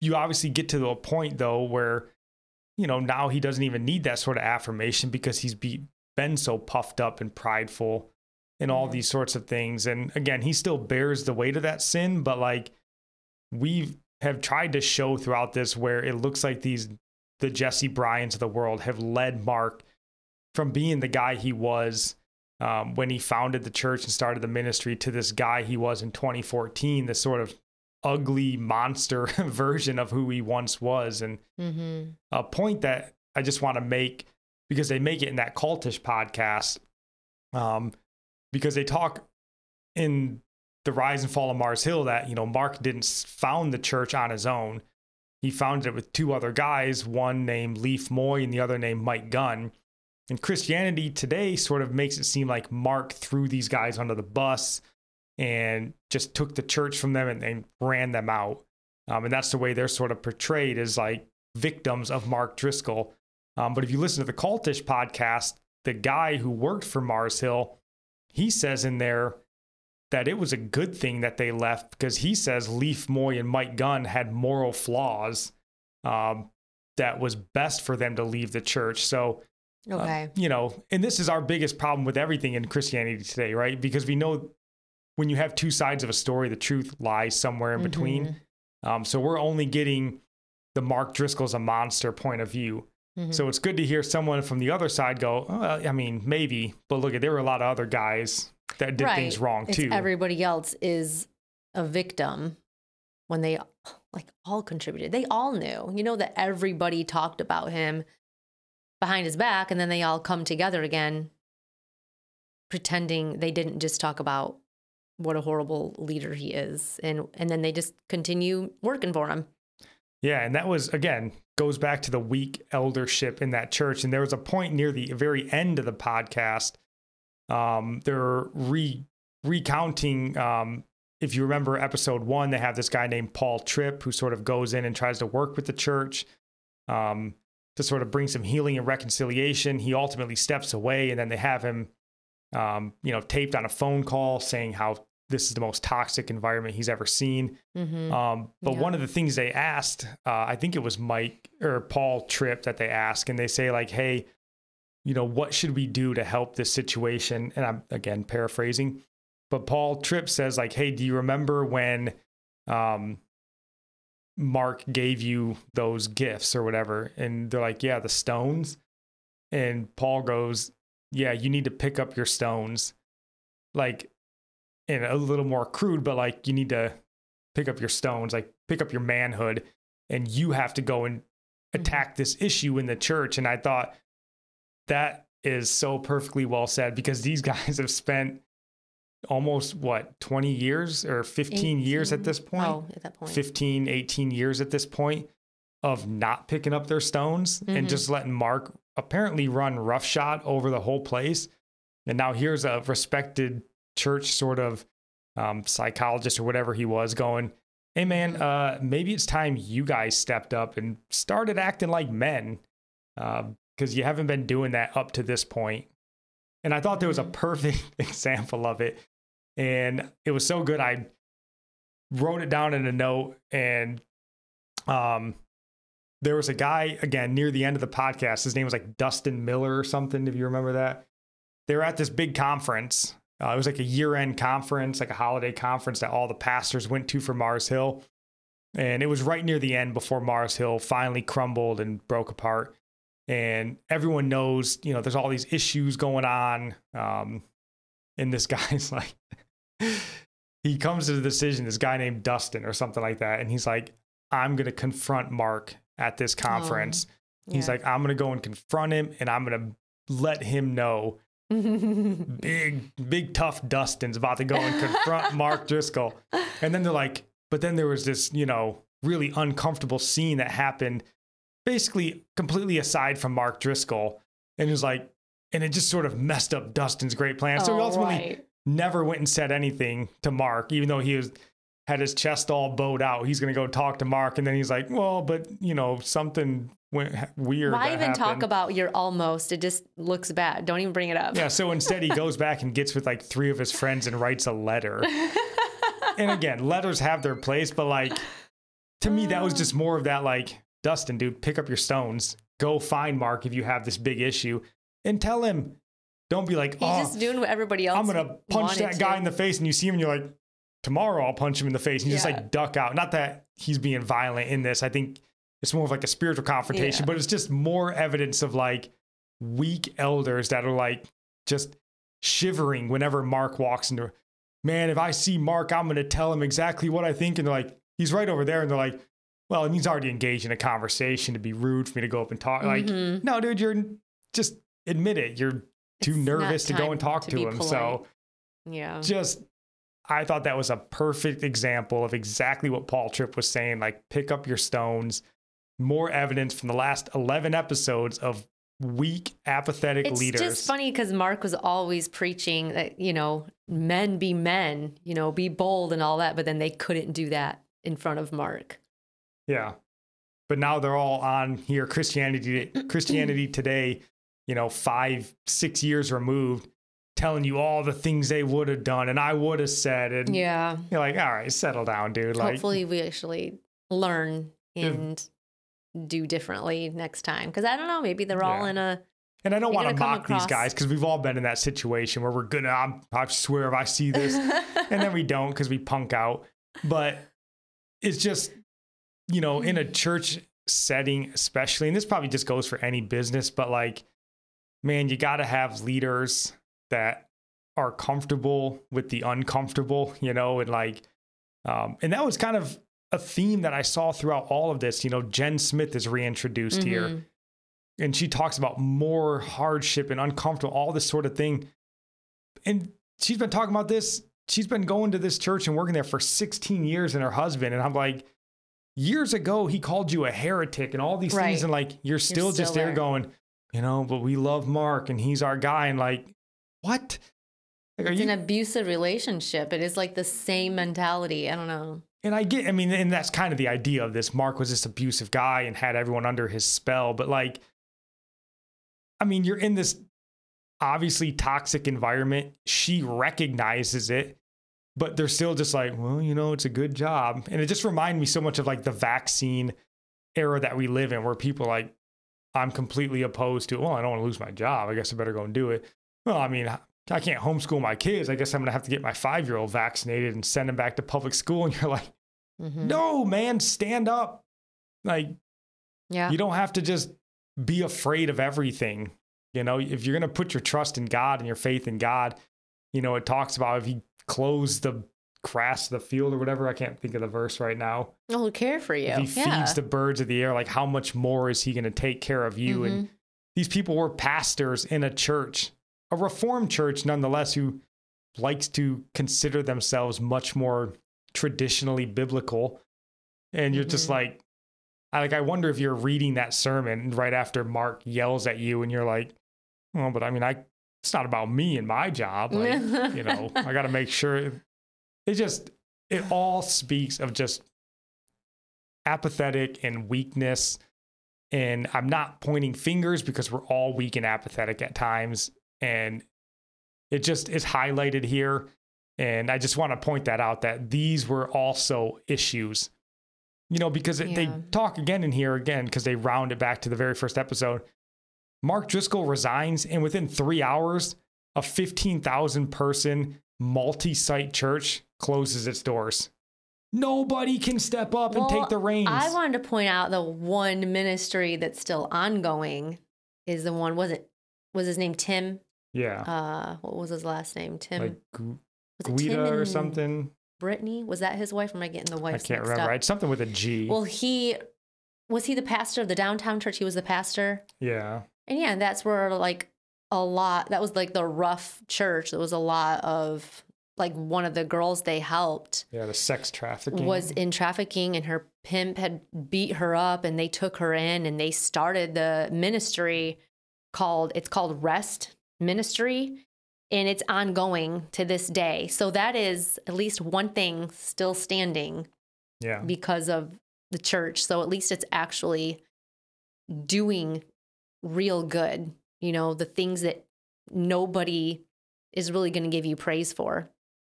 you obviously get to a point though where, you know, now he doesn't even need that sort of affirmation because he's be, been so puffed up and prideful and all Mhm. these sorts of things. And again, he still bears the weight of that sin, but like we have tried to show throughout this where it looks like these the Jesse Bryans of the world have led Mark from being the guy he was um, when he founded the church and started the ministry to this guy he was in 2014, this sort of ugly monster version of who he once was. And Mhm. a point that I just want to make because they make it in that cultish podcast, um, because they talk in the rise and fall of Mars Hill that you know Mark didn't found the church on his own. He founded it with two other guys, one named Lief Moi and the other named Mike Gunn. And Christianity today sort of makes it seem like Mark threw these guys under the bus and just took the church from them and, and ran them out. Um, and that's the way they're sort of portrayed as like victims of Mark Driscoll. Um, but if you listen to the Cultish podcast, the guy who worked for Mars Hill, he says in there that it was a good thing that they left because he says Lief Moi and Mike Gunn had moral flaws um, that was best for them to leave the church. So uh, Okay. you know, and this is our biggest problem with everything in Christianity today, right? Because we know when you have two sides of a story, the truth lies somewhere in between. Mhm. Um, so we're only getting the Mark Driscoll's a monster point of view. Mhm. So it's good to hear someone from the other side go, oh, I mean, maybe, but look, there were a lot of other guys that did things wrong It's too. Everybody else is a victim when they like all contributed. They all knew, you know, that everybody talked about him behind his back, and then they all come together again, pretending they didn't just talk about what a horrible leader he is, and and then they just continue working for him. Yeah, and that was again goes back to the weak eldership in that church. And there was a point near the very end of the podcast. Um, they're re recounting. Um, if you remember episode one, they have this guy named Paul Tripp who sort of goes in and tries to work with the church um, to sort of bring some healing and reconciliation. He ultimately steps away, and then they have him, um, you know, taped on a phone call saying how this is the most toxic environment he's ever seen. Mm-hmm. Um, but Yeah. one of the things they asked, uh, I think it was Mike or Paul Tripp that they asked, and they say like, "Hey, you know, what should we do to help this situation?" And I'm again paraphrasing, but Paul Tripp says like, "Hey, do you remember when um, Mark gave you those gifts or whatever?" And they're like, "Yeah, the stones." And Paul goes, "Yeah, you need to pick up your stones." Like, and a little more crude, but like you need to pick up your stones, like pick up your manhood, and you have to go and attack this issue in the church. And I thought that is so perfectly well said because these guys have spent almost what 20 years or 15 years at this point? Oh, at that 15 18 years at this point of not picking up their stones and Mhm. just letting mark apparently run roughshod over the whole place. And now here's a respected church sort of um, psychologist or whatever he was going hey man uh, maybe it's time you guys stepped up and started acting like men because you haven't been doing that up to this point. And i thought there was a Mhm. perfect example of it. And it was so good i wrote it down in a note and um there was a guy again near the end of the podcast his name was like dustin miller or something if you remember that. They were at this big conference. Uh, it was like a year-end conference like a holiday conference that all the pastors went to for mars hill. And it was right near the end before mars hill finally crumbled and broke apart and everyone knows you know there's all these issues going on um and this guy's like he comes to the decision, this guy named Dustin or something like that, and he's like, I'm gonna confront Mark at this conference. He's Yeah. like, I'm gonna go and confront him and I'm gonna let him know big, big tough Dustin's about to go and confront Mark Driscoll. And then they're like, but then there was this, you know, really uncomfortable scene that happened basically completely aside from Mark Driscoll. And it was like, and it just sort of messed up Dustin's great plan. So he Oh, ultimately right. never went and said anything to Mark, even though he was had his chest all bowed out. He's gonna go talk to Mark, and then he's like, "Well, but you know, something went weird." Why even talk about your almost? It just looks bad. Don't even bring it up. Yeah, so instead he goes back and gets with like three of his friends and writes a letter. and again, letters have their place, but like to me, that was just more of that like, Dustin, dude, pick up your stones, go find Mark if you have this big issue, and tell him. Don't be like, He's oh, just doing what everybody else. I'm gonna punch that guy to. in the face, and you see him, and you're like, tomorrow I'll punch him in the face, and you just like duck out. Not that he's being violent in this. I think it's more of like a spiritual confrontation, Yeah. but it's just more evidence of like weak elders that are like just shivering whenever Mark walks into. Man, if I see Mark, I'm gonna tell him exactly what I think, and they're like, he's right over there, and they're like. Well, and he's already engaged in a conversation to be rude for me to go up and talk. Like, Mhm. no, dude, you're just admit it. You're too It's nervous to go and talk to to, him. polite. So Yeah. just I thought that was a perfect example of exactly what Paul Tripp was saying. Like, pick up your stones. More evidence from the last 11 episodes of weak, apathetic It's leaders. It's just funny because Mark was always preaching that, you know, men be men, you know, be bold and all that, but then they couldn't do that in front of Mark. Yeah. But now they're all on here, Christianity, Christianity today, you know, five, six years removed, telling you all the things they would have done and I would have said. And Yeah. you're like, all right, settle down, dude. Like, Hopefully we actually learn and do differently next time. Because I don't know, maybe they're all Yeah. in a And I don't want to mock these guys because we've all been in that situation where we're gonna. I'm, I swear, if I see this, and then we don't because we punk out. But it's just, you know, in a church setting, especially, and this probably just goes for any business, but like, man, you got to have leaders that are comfortable with the uncomfortable, you know, and like, um, and that was kind of a theme that I saw throughout all of this. You know, Jen Smith is reintroduced here Mhm. and she talks about more hardship and uncomfortable, all this sort of thing. And she's been talking about this. She's been going to this church and working there for 16 years and her husband. And I'm like, years ago, he called you a heretic and all these Right. things. And like, you're still just still there there. going, you know, but we love Mark and he's our guy. And like, what? Like, It's you, an abusive relationship. It is like the same mentality. I don't know. and I get, I mean, and that's kind of the idea of this. Mark was this abusive guy and had everyone under his spell. But like, I mean, you're in this obviously toxic environment. She recognizes it, but they're still just like, well, you know, it's a good job. And it just reminded me so much of like the vaccine era that we live in, where people are like, I'm completely opposed to, well, I don't want to lose my job. I guess I better go and do it. Well, I mean, I can't homeschool my kids. I guess I'm going to have to get my five year old vaccinated and send him back to public school. And you're like, Mhm. no, man, stand up. Like, Yeah. you don't have to just be afraid of everything. You know, if you're going to put your trust in God and your faith in God, you know, it talks about if he closed the grass of the field or whatever. I can't think of the verse right now. He'll care for you. If he yeah. feeds the birds of the air, like how much more is he going to take care of you? And Mhm. these people were pastors in a church, a reformed church nonetheless, who likes to consider themselves much more traditionally biblical. And you're just Mhm. like, I like I wonder if you're reading that sermon right after Mark yells at you and you're like, well, but I mean, I it's not about me and my job. Like, you know, I got to make sure it just it all speaks of just apathetic and weakness. And I'm not pointing fingers because we're all weak and apathetic at times. And it just is highlighted here. And I just want to point that out that these were also issues, you know, because it they talk again in here again because they round it back to the very first episode. Mark Driscoll resigns, and within three hours, a 15,000 person multi site church closes its doors. Nobody can step up and take the reins. I wanted to point out the one ministry that's still ongoing is the one was it was his name Tim? yeah. Uh, what was his last name? Tim. like Gu- it Tim Guida or something. Brittany. Was that his wife? Or am I getting the wife? I can't remember. It's something with a G. Well, he was he the pastor of the downtown church. He was the pastor, yeah. And yeah, that's where like a lot. That was like the rough church. There was a lot of like one of the girls they helped Yeah. The sex trafficking. was in trafficking and her pimp had beat her up and they took her in and they started the ministry called it's called rest ministry and it's ongoing to this day so that is at least one thing still standing yeah. because of the church so at least it's actually doing real good you know the things that nobody is really going to give you praise for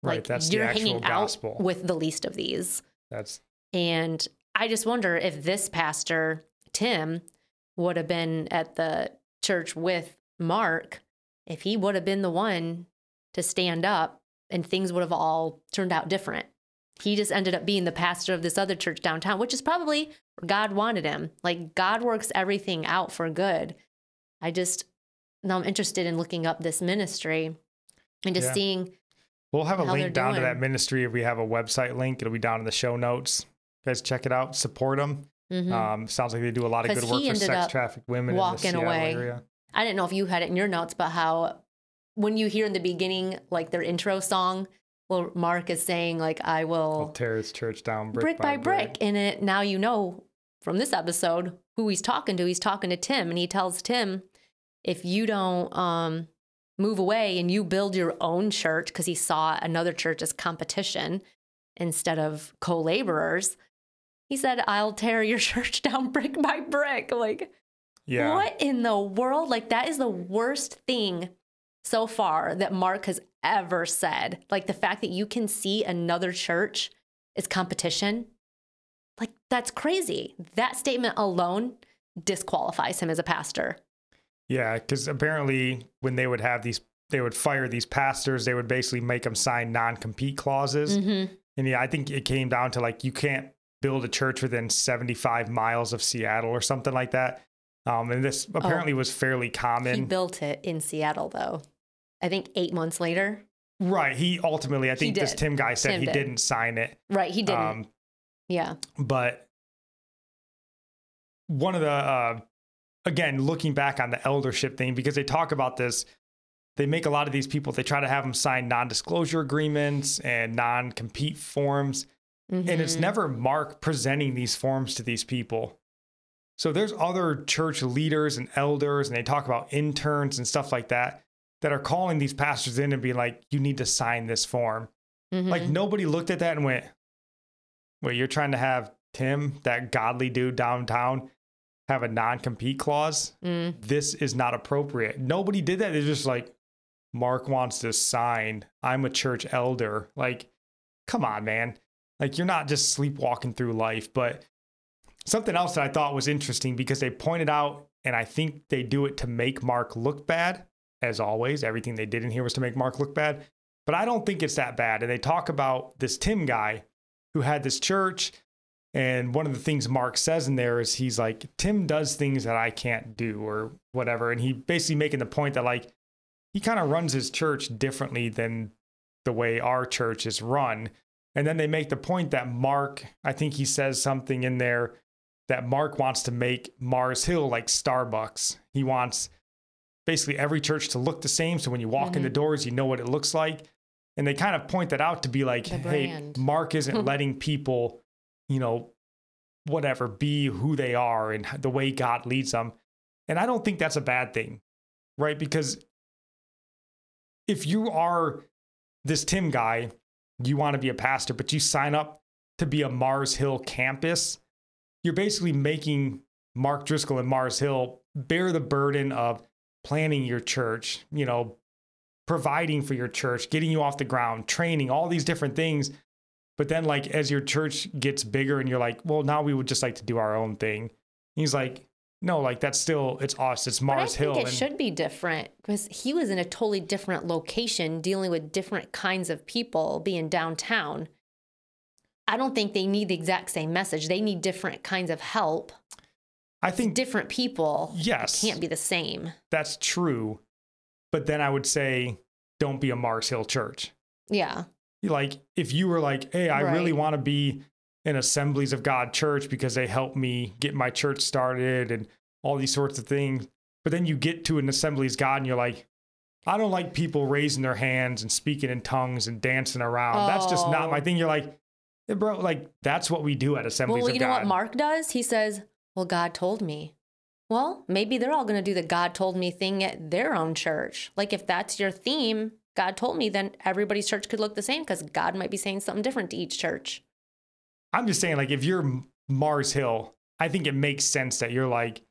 Right. like that's you're the actual hanging gospel. out with the least of these that's and I just wonder if this pastor, Tim, would have been at the church with Mark, if he would have been the one to stand up and things would have all turned out different. He just ended up being the pastor of this other church downtown, which is probably God wanted him. Like God works everything out for good. I just, now I'm interested in looking up this ministry and just Yeah. seeing We'll have a link down to that ministry if we have a website link. It'll be down in the show notes. You guys check it out. Support them. Mhm. Um, sounds like they do a lot of good work for sex trafficked women walking in the away. area. I didn't know if you had it in your notes, but how when you hear in the beginning, like their intro song, well, Mark is saying like, "I I'll tear his church down brick, brick, by brick," and it now you know from this episode who he's talking to. He's talking to Tim, and he tells Tim, "If you don't um, move away and you build your own church, because he saw another church as competition instead of co-laborers." He said, "I'll tear your church down brick by brick." Like, Yeah. what in the world? Like, that is the worst thing so far that Mark has ever said. Like, the fact that you can see another church is competition, like, that's crazy. That statement alone disqualifies him as a pastor. Yeah, because apparently when they would have these, they would fire these pastors. They would basically make them sign non-compete clauses. Mm-hmm. And yeah, I think it came down to like you can't build a church within 75 miles of Seattle or something like that. Um, and this apparently was fairly common. He built it in Seattle, though. I think eight months later. right. He ultimately, I think this. Tim guy said Tim he did. didn't sign it. Right. He didn't. Um, yeah. but one of the uh, again looking back on the eldership thing because they talk about this they make a lot of these people they try to have them sign non-disclosure agreements and non-compete forms and it's Mhm. never mark presenting these forms to these people so there's other church leaders and elders and they talk about interns and stuff like that that are calling these pastors in and being like you need to sign this form like Mhm. nobody looked at that and went, "Wait, you're trying to have Tim, that godly dude downtown, have a non-compete clause? Mm. This is not appropriate." Nobody did that. They're just like, "Mark wants to sign. I'm a church elder." Like, come on, man. Like you're not just sleepwalking through life. But something else that I thought was interesting because they pointed out, and I think they do it to make Mark look bad. As always, everything they did in here was to make Mark look bad but I don't think it's that bad. And they talk about this Tim guy who had this church. And one of the things Mark says in there is he's like, Tim does things that I can't do or whatever. And he basically making the point that like he kind of runs his church differently than the way our church is run. And then they make the point that Mark, I think he says something in there that Mark wants to make Mars Hill like Starbucks. He wants basically every church to look the same. So when you walk in the mm-hmm. doors, you know what it looks like. And they kind of point that out to be like, hey. Mark isn't letting people, you know, whatever, be who they are and the way God leads them. And I don't think that's a bad thing, right? Because if you are this Tim guy, you want to be a pastor, but you sign up to be a Mars Hill campus, you're basically making Mark Driscoll and Mars Hill bear the burden of planning your church, you know, providing for your church, getting you off the ground, training, all these different things. But then, like, as your church gets bigger and you're like, well, now we would just like to do our own thing. He's like, no, like, that's still, it's us, it's Mars but I Hill. think it should be different because he was in a totally different location dealing with different kinds of people being downtown. I don't think they need the exact same message. They need different kinds of help. I think Different people Yes. can't be the same. that's true. But then I would say, don't be a Mars Hill church. Yeah. like if you were like, hey, I really want to be in Assemblies of God church because they helped me get my church started and all these sorts of things. But then you get to an Assemblies God and you're like, I don't like people raising their hands and speaking in tongues and dancing around. That's just not my Oh. thing. You're like, "Yeah, bro, like that's what we do at Assemblies Well, you know God. what Mark does? He says, Well, God told me. Well, maybe they're all going to do the God told me thing at their own church. Like, if that's your theme, God told me, then everybody's church could look the same because God might be saying something different to each church. I'm just saying, like, if you're Mars Hill, I think it makes sense that you're like,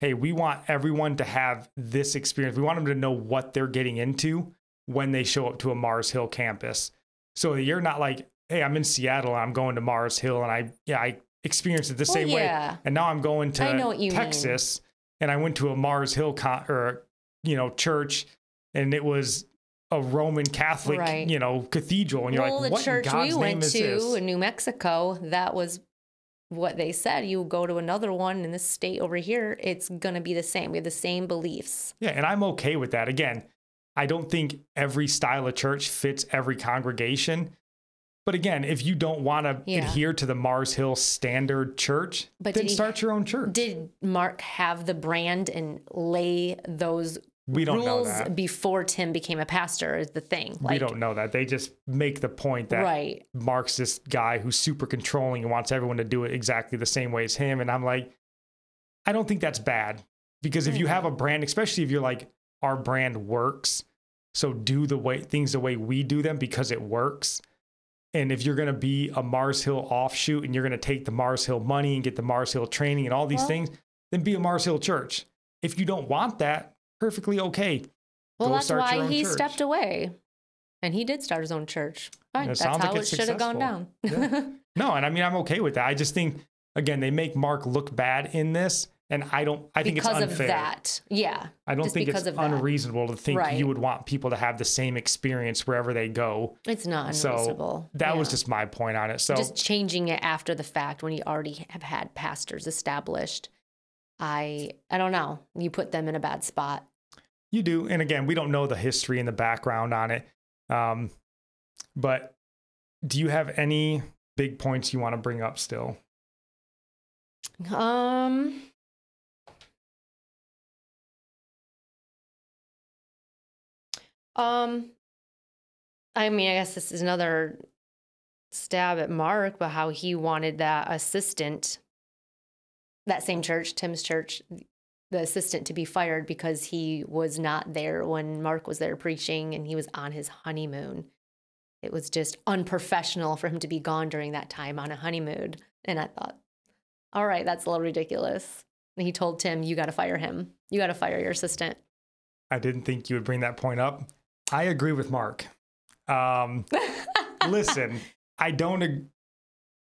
hey, we want everyone to have this experience. We want them to know what they're getting into when they show up to a Mars Hill campus. So you're not like, hey, I'm in Seattle and I'm going to Mars Hill and I, yeah, I experienced it the Well, same yeah. way. And now I'm going to you mean. Texas and I went to a Mars Hill con- or, you know, church and it was a Roman Catholic, Right. you know, cathedral. And you're well, like, the what in church God's we name went to this? in New Mexico, that was what they said. You go to another one in this state over here, it's going to be the same. We have the same beliefs. Yeah, and I'm okay with that. Again, I don't think every style of church fits every congregation. But again, if you don't want to Yeah. adhere to the Mars Hill standard church, But then he- start your own church. Did Mark have the brand and lay those we don't know rules that. before Tim became a pastor? Is the thing. we don't know that. They just make the point that right. Mark's this guy who's super controlling and wants everyone to do it exactly the same way as him. And I'm like, I don't think that's bad because if you have a brand, especially if you're like, our brand works, so do the way things the way we do them because it works. And if you're going to be a Mars Hill offshoot and you're going to take the Mars Hill money and get the Mars Hill training and all these Well- things, then be a Mars Hill church. If you don't want that, perfectly okay. Well, Go that's why he church. stepped away. And he did start his own church. Fine. That's how like it should have gone down. successful. No, and I mean I'm okay with that. I just think again they make Mark look bad in this, and I don't. I think because it's unfair. Because of that. Yeah. I don't think it's of that. unreasonable to think Right. you would want people to have the same experience wherever they go. It's not So unreasonable. that was just my point on it. So just changing it after the fact when you already have had pastors established. I I don't know. You put them in a bad spot. you do, and again, we don't know the history and the background on it. Um, but do you have any big points you want to bring up still? Um Um I mean, I guess this is another stab at Mark, but how he wanted that assistant that same church, Tim's church, the assistant to be fired because he was not there when Mark was there preaching and he was on his honeymoon. It was just unprofessional for him to be gone during that time on a honeymoon. And I thought, all right, that's a little ridiculous. And he told Tim, you got to fire him. You got to fire your assistant. I didn't think you would bring that point up. I agree with Mark. Um, listen, I don't. ag-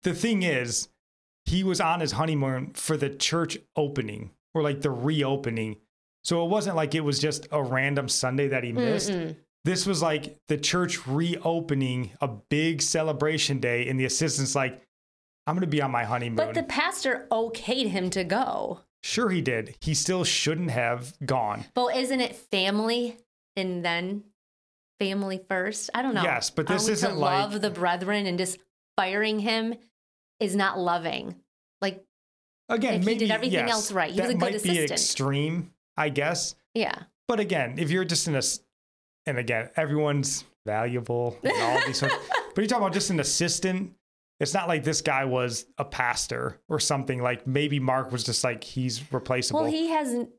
The thing is, he was on his honeymoon for the church opening or like the reopening. So it wasn't like it was just a random Sunday that he missed. Mm-mm. This was like the church reopening, a big celebration day, and the assistant's like, I'm going to be on my honeymoon. But the pastor okayed him to go. sure, he did. He still shouldn't have gone. But isn't it family and then family first? I don't know. Yes, but this isn't like- love the brethren and just firing him is not loving. Like, Again, If he maybe did everything yes, else right, he was a good might be extreme, I guess. yeah. But again, if you're just in a, and again, everyone's valuable and all these sorts, but you're talking about just an assistant. It's not like this guy was a pastor or something. Like maybe Mark was just like he's replaceable. Well, he hasn't.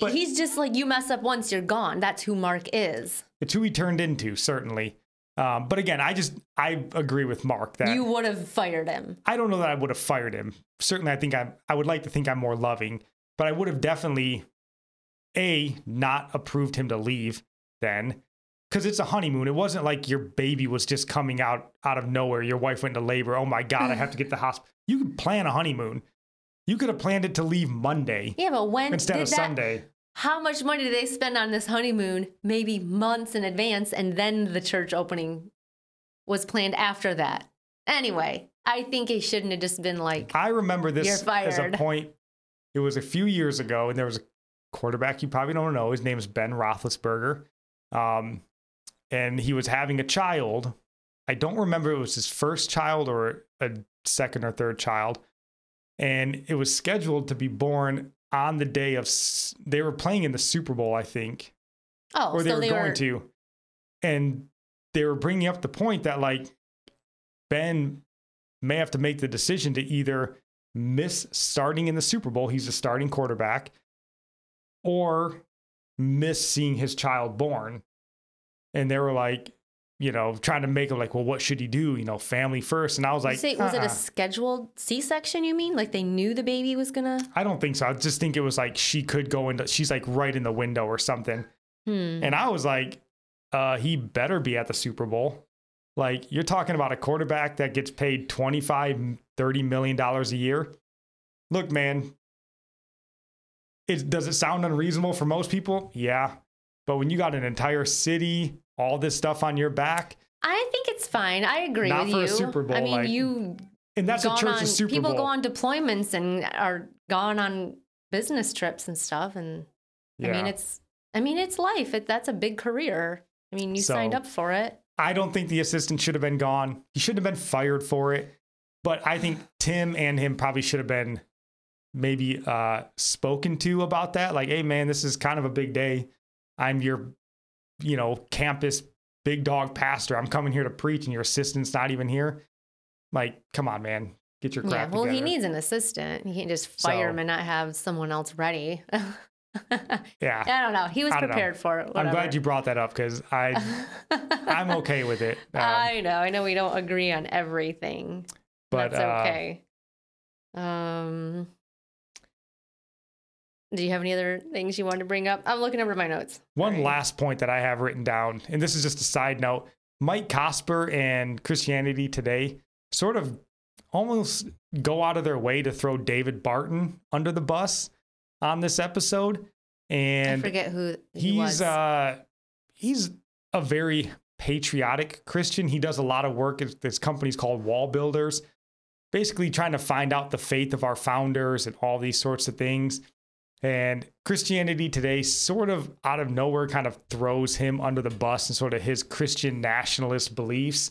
But- he's just like you mess up once, you're gone. That's who Mark is. it's who he turned into, certainly. Um, but again, I just I agree with Mark that You would have fired him. I don't know that I would have fired him. Certainly, I think I'm. I would like to think I'm more loving, but I would have definitely, a not approved him to leave then, because it's a honeymoon. It wasn't like your baby was just coming out out of nowhere. Your wife went into labor. Oh my god, I have to get to the hospital. You could plan a honeymoon. You could have planned it to leave Monday Yeah, but when instead of that, Sunday. How much money did they spend on this honeymoon? Maybe months in advance, and then the church opening was planned after that. Anyway, I think it shouldn't have just been like, I remember this as a point. It was a few years ago, and there was a quarterback you probably don't know. His name is Ben Roethlisberger, um, and he was having a child, I don't remember it was his first child or a second or third child. And it was scheduled to be born on the day of, they were playing in the Super Bowl, I think, Oh, or they so were they going were. to. And they were bringing up the point that, like, Ben may have to make the decision to either miss starting in the Super Bowl, he's a starting quarterback, or miss seeing his child born. And they were like, you know, trying to make him like, well, what should he do? You know, family first. And I was like, say, was it uh-uh. a scheduled C-section? You mean like they knew the baby was gonna? I don't think so. I just think it was like she could go into, she's like right in the window or something. Hmm. And I was like, uh, he better be at the Super Bowl. Like, you're talking about a quarterback that gets paid 25, 30 million dollars a year. Look, man, it does it sound unreasonable for most people? Yeah. But when you got an entire city, all this stuff on your back, I think it's fine. I agree Not with for a. Super Bowl, I mean, like, you and that's a gone church's on, Super people Bowl. go on deployments and are gone on business trips and stuff. And I mean, it's I mean, it's life. It, that's a big career. I mean, you signed up for it. I don't think the assistant should have been gone. He shouldn't have been fired for it. But I think Tim and him probably should have been maybe uh, spoken to about that. Like, hey, man, this is kind of a big day. I'm your, you know, campus big dog pastor. I'm coming here to preach, and your assistant's not even here. Like, come on, man, get your Yeah. crap Well, he needs an assistant. He can't just fire So- him and not have someone else ready. yeah, I don't know. He was don't know. prepared for it. I'm glad you brought that up because I, I'm okay with it. Um, I know. I know we don't agree on everything. but That's uh, okay. Um, do you have any other things you wanted to bring up? I'm looking over my notes. One Sorry. last point that I have written down, and this is just a side note Mike Cosper and Christianity Today sort of almost go out of their way to throw David Barton under the bus on this episode. And I And forget who he he's was. uh he's a very patriotic Christian. He does a lot of work at this company's called WallBuilders, basically trying to find out the faith of our founders and all these sorts of things. And Christianity Today sort of out of nowhere kind of throws him under the bus and sort of his Christian nationalist beliefs.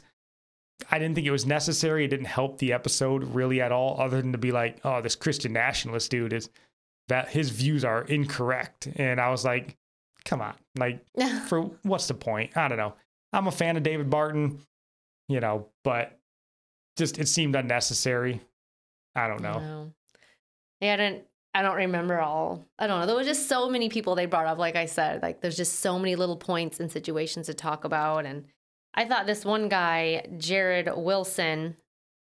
I didn't think it was necessary. It didn't help the episode really at all, other than to be like, oh, this Christian nationalist dude is that his views are incorrect. And I was like, come on. Like, for what's the point? I don't know. I'm a fan of David Barton, you know, but just it seemed unnecessary. I don't know. No. Yeah, I didn't. I don't remember all. I don't know. There was just so many people they brought up. Like I said, like there's just so many little points and situations to talk about. And I thought this one guy, Jared Wilson,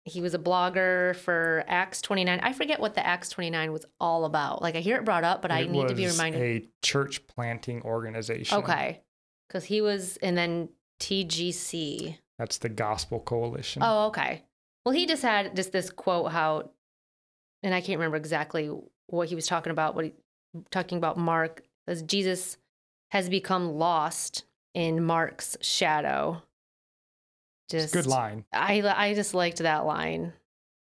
he was a blogger for Acts 29. I forget what the Acts 29 was all about. Like I hear it brought up, but I need to be was reminded. A church planting organization. Okay, because he was, and then TGC. That's the Gospel Coalition. Oh, okay. Well, he just had just this quote how, and I can't remember exactly what he was talking about. What he talking about Mark as Jesus has become lost in Mark's shadow. Just good line. I I just liked that line.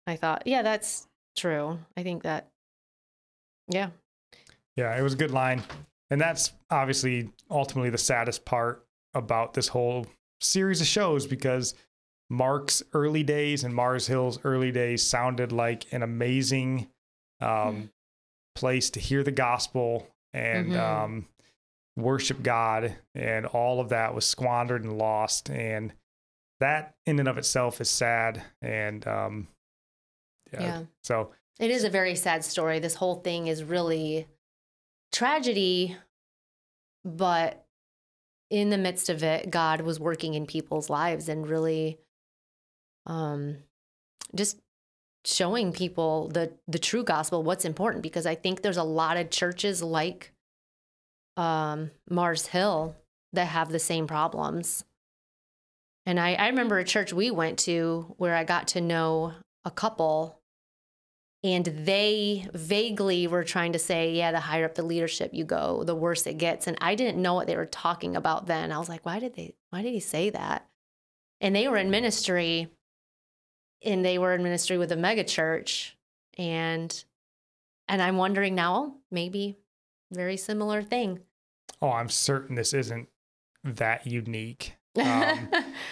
I thought, yeah, that's true. I think that, yeah, Yeah, it was a good line. And that's obviously ultimately the saddest part about this whole series of shows because Mark's early days and Mars Hill's early days sounded like an amazing um, place to hear the gospel and Mhm. um, worship God. And all of that was squandered and lost. And that in and of itself is sad. And um, yeah. yeah. So It is a very sad story. This whole thing is really tragedy, but in the midst of it, God was working in people's lives and really um just showing people the the true gospel, what's important because I think there's a lot of churches like um Mars Hill that have the same problems. And I, I remember a church we went to where I got to know a couple and they vaguely were trying to say, yeah, the higher up the leadership you go, the worse it gets. And I didn't know what they were talking about then. I was like, why did they, why did he say that? And they were in ministry and they were in ministry with a mega church. And, and I'm wondering now, maybe very similar thing. oh, I'm certain this isn't that unique. Um,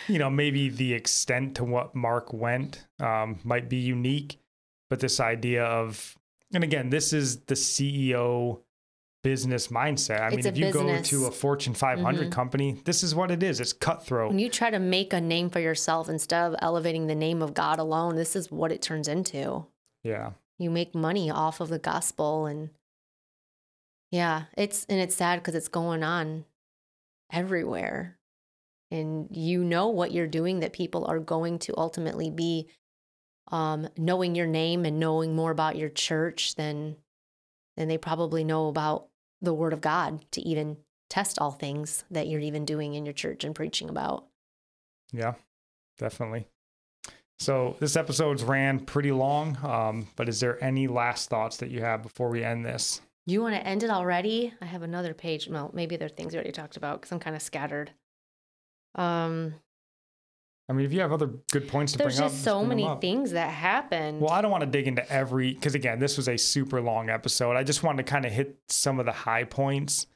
you know, maybe the extent to what Mark went um, might be unique, but this idea of, and again, this is the CEO business mindset. I It's mean, if you business. go to a Fortune 500 Mhm. company, this is what it is. It's cutthroat. when you try to make a name for yourself instead of elevating the name of God alone, this is what it turns into. yeah. You make money off of the gospel and yeah, it's and it's sad because it's going on everywhere. And you know what you're doing that people are going to ultimately be um, knowing your name and knowing more about your church than than they probably know about the word of God to even test all things that you're even doing in your church and preaching about. Yeah, definitely. So this episode's ran pretty long, um, but is there any last thoughts that you have before we end this? You want to end it already? I have another page. Well, maybe there are things we already talked about because I'm kind of scattered. Um, I mean, if you have other good points to there's bring up, there's just so many things that happened. Well, I don't want to dig into every because again, this was a super long episode. I just wanted to kind of hit some of the high points.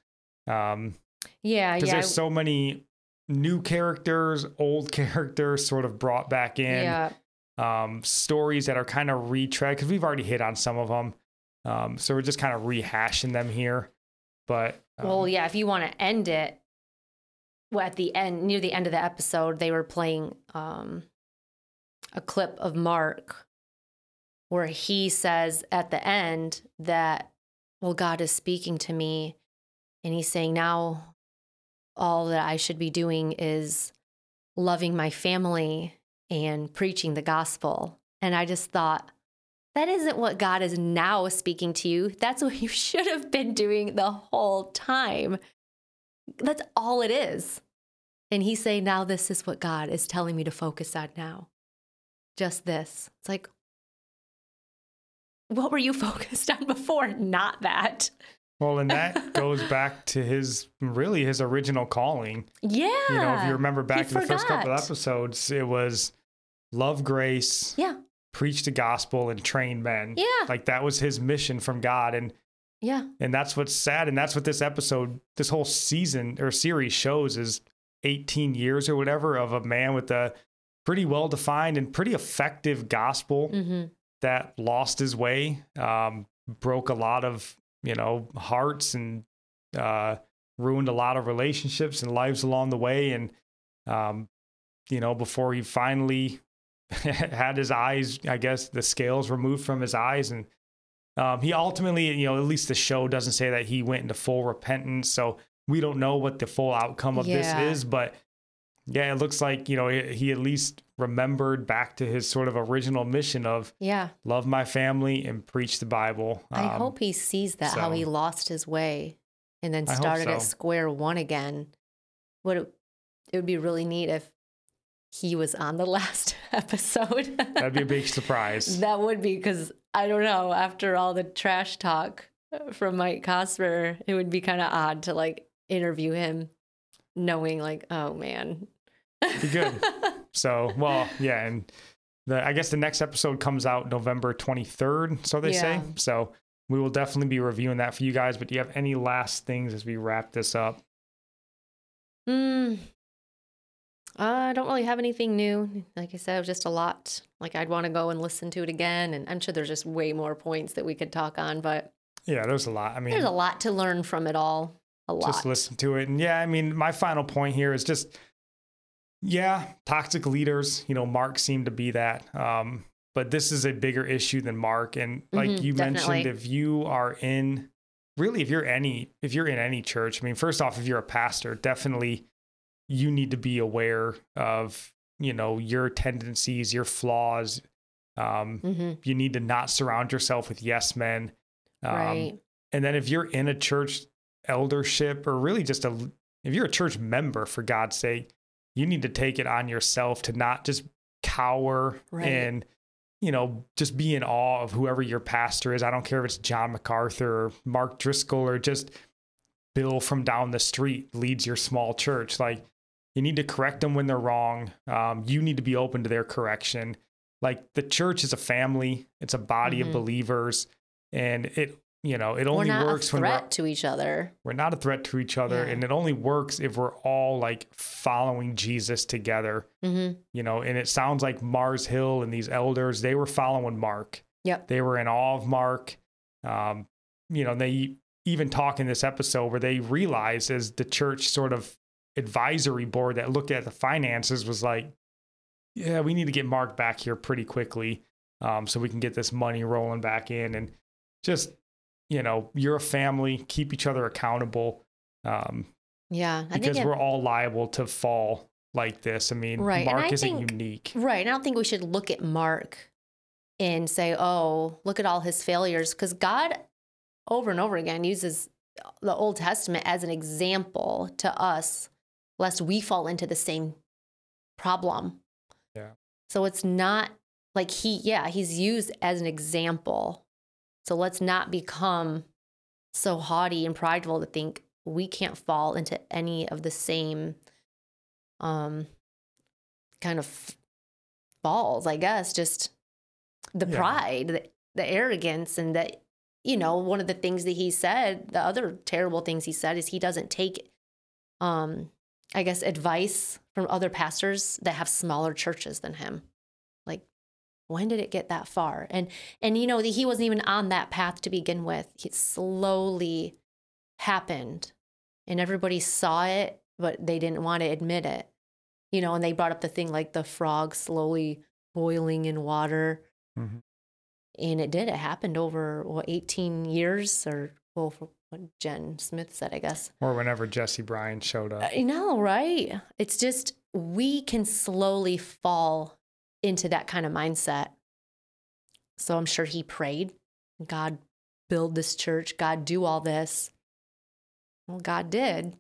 Um, yeah, because yeah, there's so many new characters, old characters sort of brought back in. yeah. um, stories that are kind of retread because we've already hit on some of them. Um, so we're just kind of rehashing them here. But um, Well, yeah. If you want to end it, well, at the end, near the end of the episode, they were playing um, a clip of Mark where he says at the end that, well, God is speaking to me, and he's saying now all that I should be doing is loving my family and preaching the gospel. And I just thought, that isn't what God is now speaking to you. That's what you should have been doing the whole time. That's all it is. And he's saying, now this is what God is telling me to focus on now. Just this. It's like, what were you focused on before? Not that. well, and that goes back to his really his original calling. Yeah. You know, if you remember back to the first couple of episodes, it was love grace, Yeah. preach the gospel, and train men. Yeah. Like that was his mission from God. And Yeah. and that's what's sad. And that's what this episode, this whole season or series shows is 18 years or whatever of a man with a pretty well defined and pretty effective gospel hmm that lost his way, um, broke a lot of, you know, hearts and uh, ruined a lot of relationships and lives along the way. And, um, you know, before he finally had his eyes, I guess the scales removed from his eyes. And um, he ultimately, you know, at least the show doesn't say that he went into full repentance. So we don't know what the full outcome of Yeah. this is. But yeah, it looks like, you know, he at least remembered back to his sort of original mission of Yeah. love my family and preach the Bible. I Um, hope he sees that how he lost his way and then I started at square one again. What it, it would be really neat if he was on the last episode. That'd be a big surprise. that would be because I don't know. After all the trash talk from Mike Cosper, it would be kind of odd to like interview him, knowing like, oh man, Be good. So, well, yeah, and the I guess the next episode comes out November 23rd, so they say. So, we will definitely be reviewing that for you guys, but do you have any last things as we wrap this up? Mm. I don't really have anything new. Like I said, it was just a lot. Like I'd want to go and listen to it again, and I'm sure there's just way more points that we could talk on. But Yeah, there's a lot. I mean, there's a lot to learn from it all. A lot. just listen to it. And yeah, I mean, my final point here is just, yeah, toxic leaders. You know, Mark seemed to be that. Um, but this is a bigger issue than Mark. And like Mhm, you mentioned, if you are in, really, if you're any, if you're in any church, I mean, first off, if you're a pastor, definitely you need to be aware of, you know, your tendencies, your flaws. Um, hmm you need to not surround yourself with yes men. Um, right. and then if you're in a church eldership or really just a if you're a church member for God's sake, you need to take it on yourself to not just cower Right. and you know just be in awe of whoever your pastor is. I don't care if it's John MacArthur or Mark Driscoll or just Bill from down the street leads your small church. Like you need to correct them when they're wrong. Um, you need to be open to their correction. Like the church is a family, it's a body Mhm. of believers, and it you know, it only not works when we're, a threat to each other. we're not a threat to each other. Yeah. And it only works if we're all like following Jesus together, hmm you know. And it sounds like Mars Hill and these elders, they were following Mark. Yep. They were in awe of Mark. Um, you know, they even talk in this episode where they realize as the church sort of advisory board that looked at the finances was like, yeah, we need to get Mark back here pretty quickly um, so we can get this money rolling back in and just, you know, you're a family, keep each other accountable um, Yeah. I because it- we're all liable to fall like this. I mean, Right, Mark I isn't think- unique. Right. And I don't think we should look at Mark and say, oh, look at all his failures. Because God, over and over again, uses the Old Testament as an example to us, lest we fall into the same problem. Yeah. So it's not like he, yeah, he's used as an example. So let's not become so haughty and prideful to think we can't fall into any of the same um kind of falls, I guess, just the Yeah. pride, the, the arrogance, and that, you know, one of the things that he said, the other terrible things he said is he doesn't take, um, I guess, advice from other pastors that have smaller churches than him. Like, when did it get that far? And, and, you know, he wasn't even on that path to begin with. It slowly happened and everybody saw it, but they didn't want to admit it you know, and they brought up the thing like the frog slowly boiling in water. Mhm. And it did. It happened over what 18 years or well, what Jen Smith said, I guess. Or whenever Jesse Bryan showed up. I know, right? It's just we can slowly fall into that kind of mindset. So I'm sure he prayed, God build this church, God do all this. Well, God did.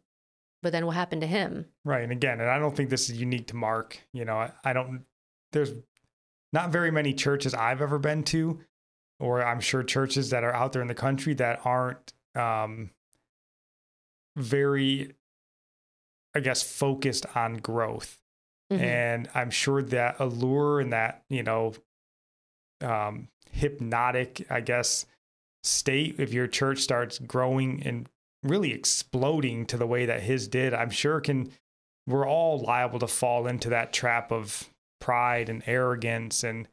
But then what happened to him? Right. And again, and I don't think this is unique to Mark. You know, I, I don't, there's not very many churches I've ever been to, or I'm sure churches that are out there in the country that aren't um, very, I guess, focused on growth. Mhm. And I'm sure that allure and that, you know, um, hypnotic, I guess, state, if your church starts growing and really exploding to the way that his did, I'm sure can, we're all liable to fall into that trap of pride and arrogance and,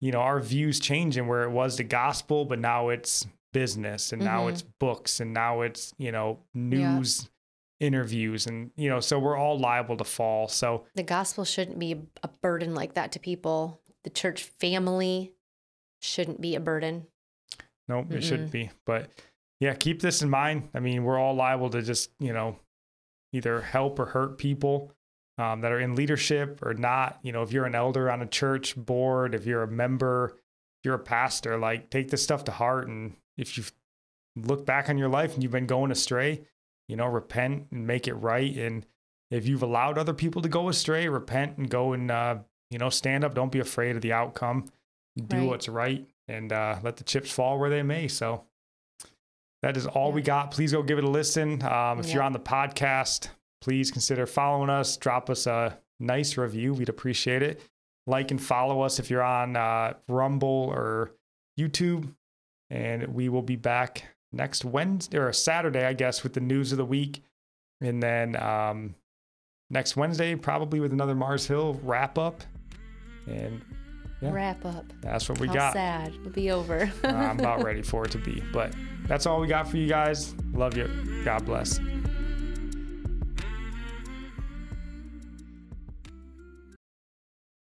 you know, our views changing where it was the gospel, but now it's business and now Mhm. it's books and now it's, you know, news interviews and, you know, so we're all liable to fall. So, the gospel shouldn't be a burden like that to people. The church family shouldn't be a burden. Nope, it shouldn't be. But yeah, keep this in mind. I mean, we're all liable to just, you know, either help or hurt people um, that are in leadership or not. You know, if you're an elder on a church board, if you're a member, if you're a pastor, like take this stuff to heart. And if you've look back on your life and you've been going astray, you know, repent and make it right. And if you've allowed other people to go astray, repent and go and, uh, you know, stand up. Don't be afraid of the outcome. Do Right. what's right and uh, let the chips fall where they may. So that is all we got. Please go give it a listen. Um, if you're on the podcast, please consider following us. Drop us a nice review. We'd appreciate it. Like and follow us if you're on uh, Rumble or YouTube. And we will be back next Wednesday or Saturday, I guess, with the news of the week. And then um, next Wednesday, probably with another Mars Hill wrap up. And Yeah. Wrap up. that's what we How got. sad. It'll be over. I'm about ready for it to be. But that's all we got for you guys. Love you. God bless.